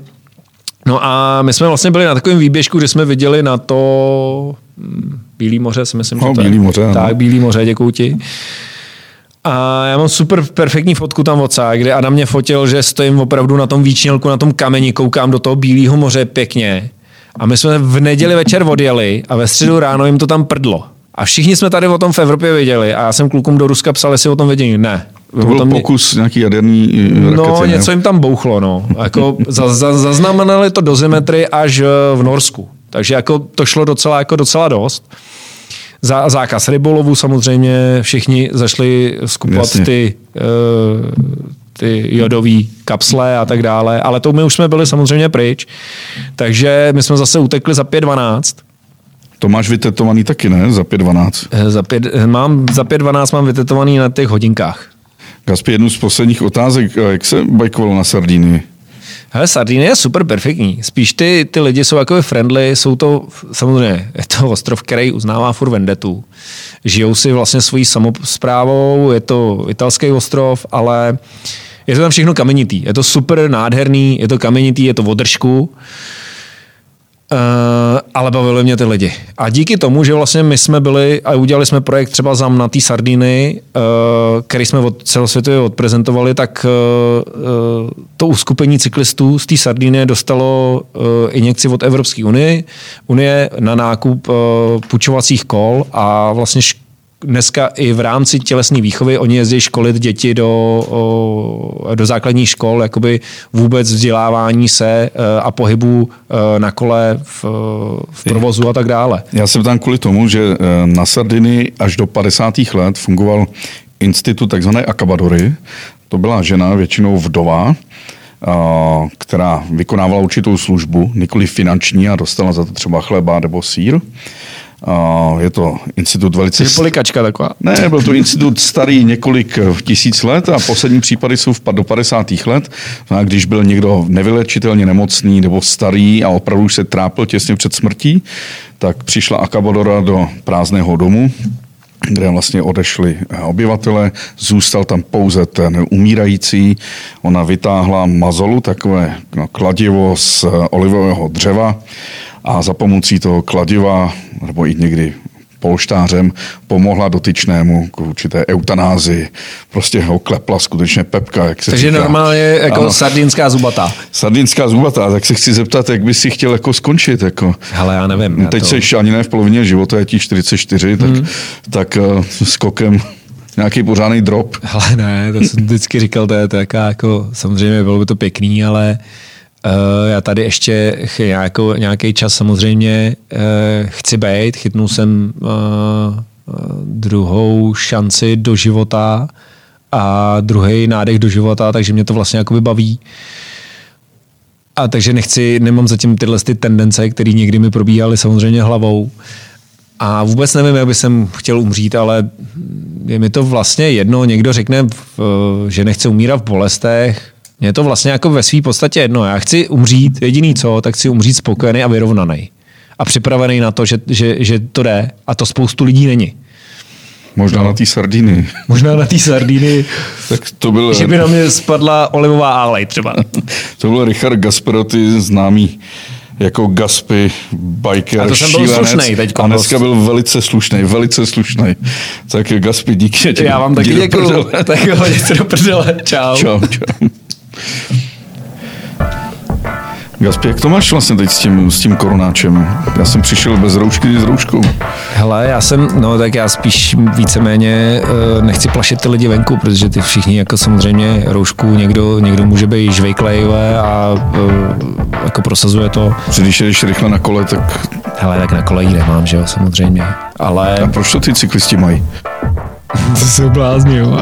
No a my jsme vlastně byli na takovém výběžku, kde jsme viděli na to hm, Bílý moře, si myslím, no, že to Bílý je. moře, Tak, Bílý moře, děkuji ti. A já mám super perfektní fotku tam odsáď, kde Adam mě fotil, že stojím opravdu na tom výčnělku, na tom kameni, koukám do toho Bílého moře pěkně. A my jsme v neděli večer odjeli a ve středu ráno jim to tam prdlo. A všichni jsme tady o tom v Evropě viděli. A já jsem klukům do Ruska psal, jestli o tom vědění. Ne. To byl tom pokus nějaký jaderný rakety, No, ne? něco jim tam bouchlo, no. Jako za, za, zaznamenali to dozimetry až eh, v Norsku. Takže jako to šlo docela, jako docela dost. Zá, zákaz rybolovu samozřejmě, všichni zašli skupovat Jasně. ty, uh, ty jodové kapsle a tak dále, ale to my už jsme byli samozřejmě pryč. Takže my jsme zase utekli za 5.12. To máš vytetovaný taky, ne? Za 5.12. Eh, Za, pět, eh, mám, za 5.12 mám vytetovaný na těch hodinkách. Gaspi, jednu z posledních otázek. Jak se bajkovalo na Sardínii? Hele, Sardinie je super perfektní. Spíš ty, ty lidi jsou jako friendly, jsou to, samozřejmě, je to ostrov, který uznává furt vendetu. Žijou si vlastně svojí samozprávou, je to italský ostrov, ale je to tam všechno kamenitý. Je to super nádherný, je to kamenitý, je to v držku. Uh, ale bavili mě ty lidi. A díky tomu, že vlastně my jsme byli a udělali jsme projekt třeba ZAM na Sardiny, uh, který jsme od celosvětově odprezentovali, tak uh, to uskupení cyklistů z té Sardiny dostalo injekci od Evropské unie, unie na nákup půjčovacích kol a vlastně šk- dneska i v rámci tělesné výchovy oni jezdí školit děti do, do základních škol, jakoby vůbec vzdělávání se e, a pohybu e, na kole v, v provozu a tak dále. Já se ptám kvůli tomu, že na Sardiny až do 50. let fungoval institut takzvané Akabadory. To byla žena, většinou vdova, která vykonávala určitou službu, nikoli finanční a dostala za to třeba chleba nebo sír. A je to institut velice... Je polikačka taková. Ne, byl to institut starý několik eh, tisíc let a poslední případy jsou do 50. let. A když byl někdo nevylečitelně nemocný nebo starý a opravdu už se trápil těsně před smrtí, tak přišla Akabadora do prázdného domu, kde vlastně odešli eh, obyvatele, zůstal tam pouze ten umírající. Ona vytáhla mazolu, takové no, kladivo z eh, olivového dřeva a za pomocí toho kladiva, nebo i někdy polštářem pomohla dotyčnému k určité eutanázi. Prostě ho klepla skutečně pepka, jak se Takže říká. normálně jako ano. sardinská zubatá. Sardinská zubatá, tak se chci zeptat, jak bys si chtěl jako skončit. Jako. Hele, já nevím. Já Teď to... seš ani ne v polovině života, je ti 44, tak, Hmm. tak uh, skokem nějaký pořádný drop. Ale ne, to jsem vždycky říkal, to je to jako, samozřejmě bylo by to pěkný, ale uh, já tady ještě nějakou, nějaký čas samozřejmě uh, chci být, chytnul jsem uh, druhou šanci do života a druhý nádech do života, takže mě to vlastně jakoby baví. A takže nechci, nemám zatím tyhle ty tendence, které někdy mi probíhaly samozřejmě hlavou. A vůbec nevím, jak jsem chtěl umřít, ale je mi to vlastně jedno. Někdo řekne, že nechce umírat v bolestech. Mně je to vlastně jako ve své podstatě jedno. Já chci umřít, jediný co, tak chci umřít spokojený a vyrovnaný. A připravený na to, že, že, že to jde. A to spoustu lidí není. Možná No. na té Sardiny. Možná na té sardíny, Tak to byl, že by na mě spadla olivová álej třeba. to byl Richard Gasperoty, známý jako Gaspy, biker, A to jsem byl šílenec. slušnej teďko, A dneska byl velice slušný, velice slušný. Tak Gaspy, díky. Já vám taky děkuju. Tak jo, do prdele. Čau. Čau, čau. Gaspi, jak to máš vlastně teď s tím, s tím koronáčem? Já jsem přišel bez roušky s rouškou. Hele, já jsem, no tak já spíš víceméně uh, nechci plašit ty lidi venku, protože ty všichni jako samozřejmě roušku, někdo, někdo může být žvejklej vole, a uh, jako prosazuje to. Když jedeš rychle na kole, tak Hele, tak na koleji nemám, že jo, samozřejmě. Ale a proč to ty cyklisti mají? to se jo.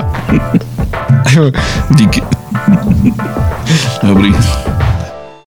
Díky. Dobrý.